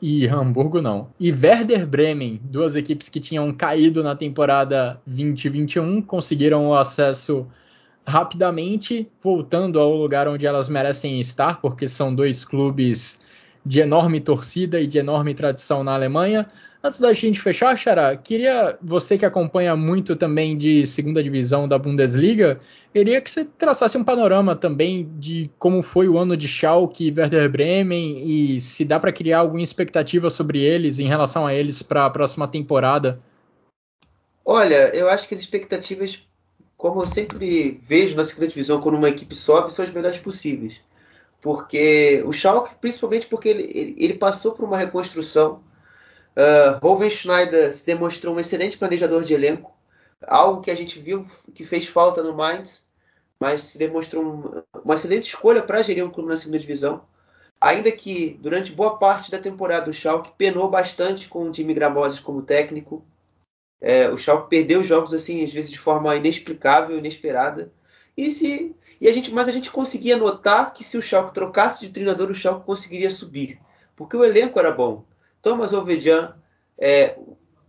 e Hamburgo não, e Werder Bremen, duas equipes que tinham caído na temporada 2021, conseguiram o acesso rapidamente, voltando ao lugar onde elas merecem estar, porque são dois clubes de enorme torcida e de enorme tradição na Alemanha. Antes da gente fechar, Xará, queria você que acompanha muito também de segunda divisão da Bundesliga, queria que você traçasse um panorama também de como foi o ano de Schalke Werder Bremen e se dá para criar alguma expectativa sobre eles em relação a eles para a próxima temporada. Olha, eu acho que as expectativas, como eu sempre vejo na segunda divisão, quando uma equipe sobe, são as melhores possíveis. Porque o Schalke, principalmente porque ele, ele, ele passou por uma reconstrução. Uh, Schneider se demonstrou um excelente planejador de elenco, algo que a gente viu que fez falta no Mainz, mas se demonstrou um, uma excelente escolha para gerir um clube na segunda divisão. Ainda que durante boa parte da temporada o Schalke penou bastante com o time Gramozes como técnico, é, o Schalke perdeu jogos assim às vezes de forma inexplicável, inesperada. E se e a gente, mas a gente conseguia notar que se o Schalke trocasse de treinador, o Schalke conseguiria subir, porque o elenco era bom. Thomas Ovedian, é,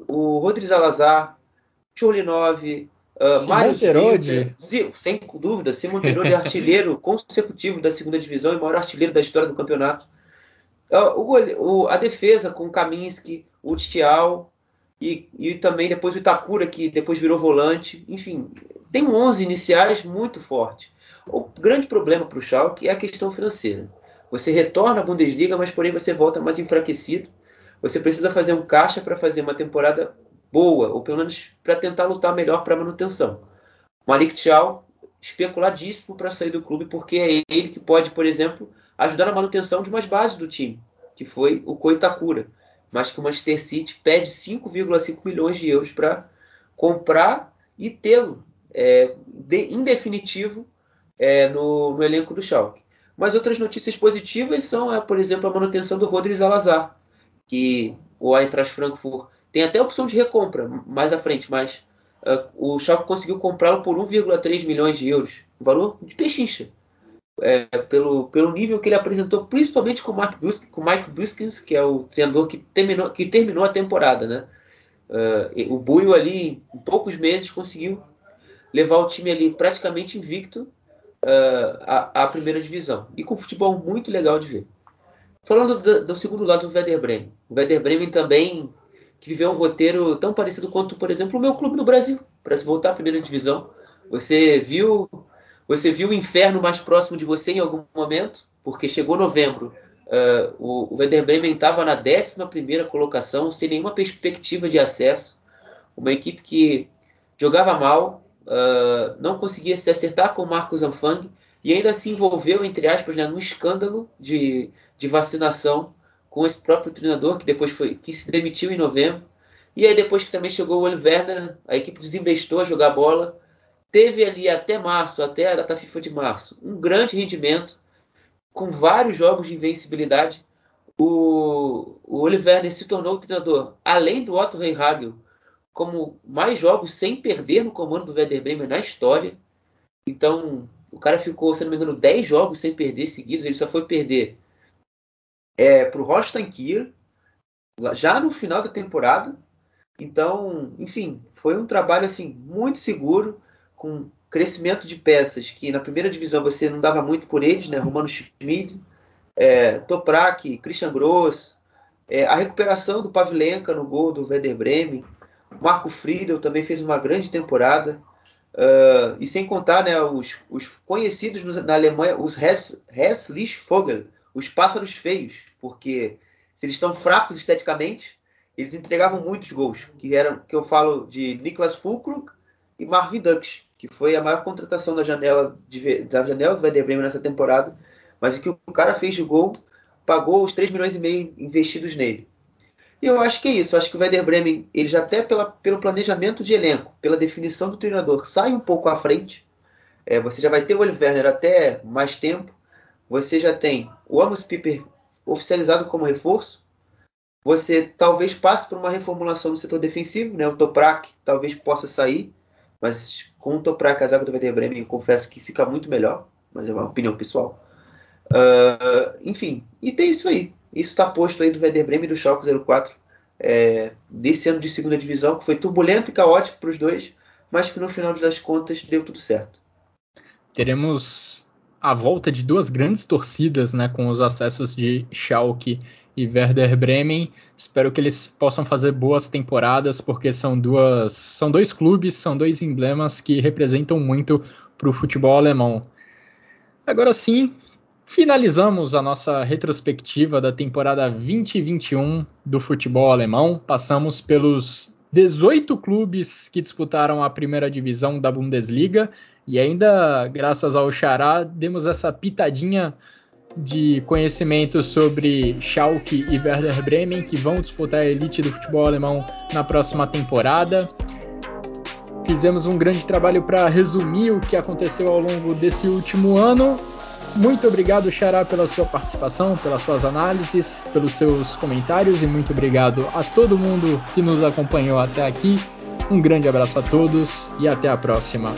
o Rodrigo Salazar, Churlinov, uh, Mário Terode. sem dúvida, Simon Terode [LAUGHS] artilheiro consecutivo da segunda divisão e maior artilheiro da história do campeonato. Uh, o, o, a defesa com o Kaminski, o Tial, e, e também depois o Itakura, que depois virou volante. Enfim, tem 11 iniciais muito forte. O grande problema para o Schalke é a questão financeira. Você retorna à Bundesliga, mas porém você volta mais enfraquecido. Você precisa fazer um caixa para fazer uma temporada boa, ou pelo menos para tentar lutar melhor para manutenção. Malik Tchau, especuladíssimo para sair do clube, porque é ele que pode, por exemplo, ajudar na manutenção de umas bases do time, que foi o Koitakura mas que o Manchester City pede 5,5 milhões de euros para comprar e tê-lo é, em definitivo é, no, no, elenco do Schalke. Mas outras notícias positivas são, é, por exemplo, a manutenção do Rodrigo Salazar, que o Eintracht Frankfurt tem até a opção de recompra mais à frente, mas uh, o Schalke conseguiu comprá-lo por 1,3 milhões de euros, valor de pechincha é, pelo, pelo nível que ele apresentou, principalmente com o, Mark Bus com Mike Buskins, que é o treinador que terminou, que terminou a temporada. Né? Uh, o Buio ali, em poucos meses, conseguiu levar o time ali praticamente invicto uh, à, à, primeira divisão. E com futebol muito legal de ver. Falando do, do segundo lado do Werder Bremen. O Werder Bremen também que viveu um roteiro tão parecido quanto, por exemplo, o meu clube no Brasil, para se voltar à primeira divisão. Você viu você viu o inferno mais próximo de você em algum momento? Porque chegou novembro, uh, o, o Werder Bremen estava na 11 colocação, sem nenhuma perspectiva de acesso. Uma equipe que jogava mal, uh, não conseguia se acertar com o Marcos Anfang e ainda se envolveu, entre aspas, né, num escândalo de, de vacinação com esse próprio treinador, que depois foi que se demitiu em novembro. E aí, depois que também chegou o Oliver, a equipe desinvestou a jogar bola teve ali até março, até a data FIFA de março, um grande rendimento, com vários jogos de invencibilidade. O, o Oliver se tornou o treinador, além do Otto Rehagel, como mais jogos sem perder no comando do Werder Bremen na história. Então, o cara ficou, se não me engano, 10 jogos sem perder seguidos. Ele só foi perder é, para o Holstein Kiel, já no final da temporada. Então, enfim, foi um trabalho assim muito seguro com crescimento de peças que na primeira divisão você não dava muito por eles, né? Romano Schmid, é, Toprak, Christian Gross, é, a recuperação do Pavlenka no gol do Werder Bremen, Marco Friedel também fez uma grande temporada, uh, e sem contar né, os, os conhecidos na Alemanha, os Hässlich Vogel, os pássaros feios, porque se eles estão fracos esteticamente, eles entregavam muitos gols, que eram que eu falo de Niklas Fulkrug e Marvin Dux, que foi a maior contratação da janela, de, da janela do Werder Bremen nessa temporada, mas que o cara fez de gol, pagou os 3 milhões e meio investidos nele. E eu acho que é isso. Eu acho que o Werder Bremen, ele já até pela, pelo planejamento de elenco, pela definição do treinador, sai um pouco à frente. É, você já vai ter o Oliver até mais tempo. Você já tem o Amos Piper oficializado como reforço. Você talvez passe por uma reformulação no setor defensivo, né? O Toprak talvez possa sair, mas com o Toprak, a zaga do Werder Bremen, confesso que fica muito melhor, mas é uma opinião pessoal. Uh, enfim, e tem isso aí. Isso está posto aí do Werder Bremen e do Schalke 04 é, desse ano de segunda divisão, que foi turbulento e caótico para os dois, mas que no final das contas deu tudo certo. Teremos a volta de duas grandes torcidas, né, com os acessos de Schalke e Werder Bremen. Espero que eles possam fazer boas temporadas, porque são duas, são dois clubes, são dois emblemas que representam muito para o futebol alemão. Agora sim, finalizamos a nossa retrospectiva da temporada 2021 do futebol alemão. Passamos pelos 18 clubes que disputaram a primeira divisão da Bundesliga e ainda, graças ao Xará, demos essa pitadinha de conhecimento sobre Schalke e Werder Bremen, que vão disputar a elite do futebol alemão na próxima temporada. Fizemos um grande trabalho para resumir o que aconteceu ao longo desse último ano. Muito obrigado, Xará, pela sua participação, pelas suas análises, pelos seus comentários e muito obrigado a todo mundo que nos acompanhou até aqui. Um grande abraço a todos e até a próxima.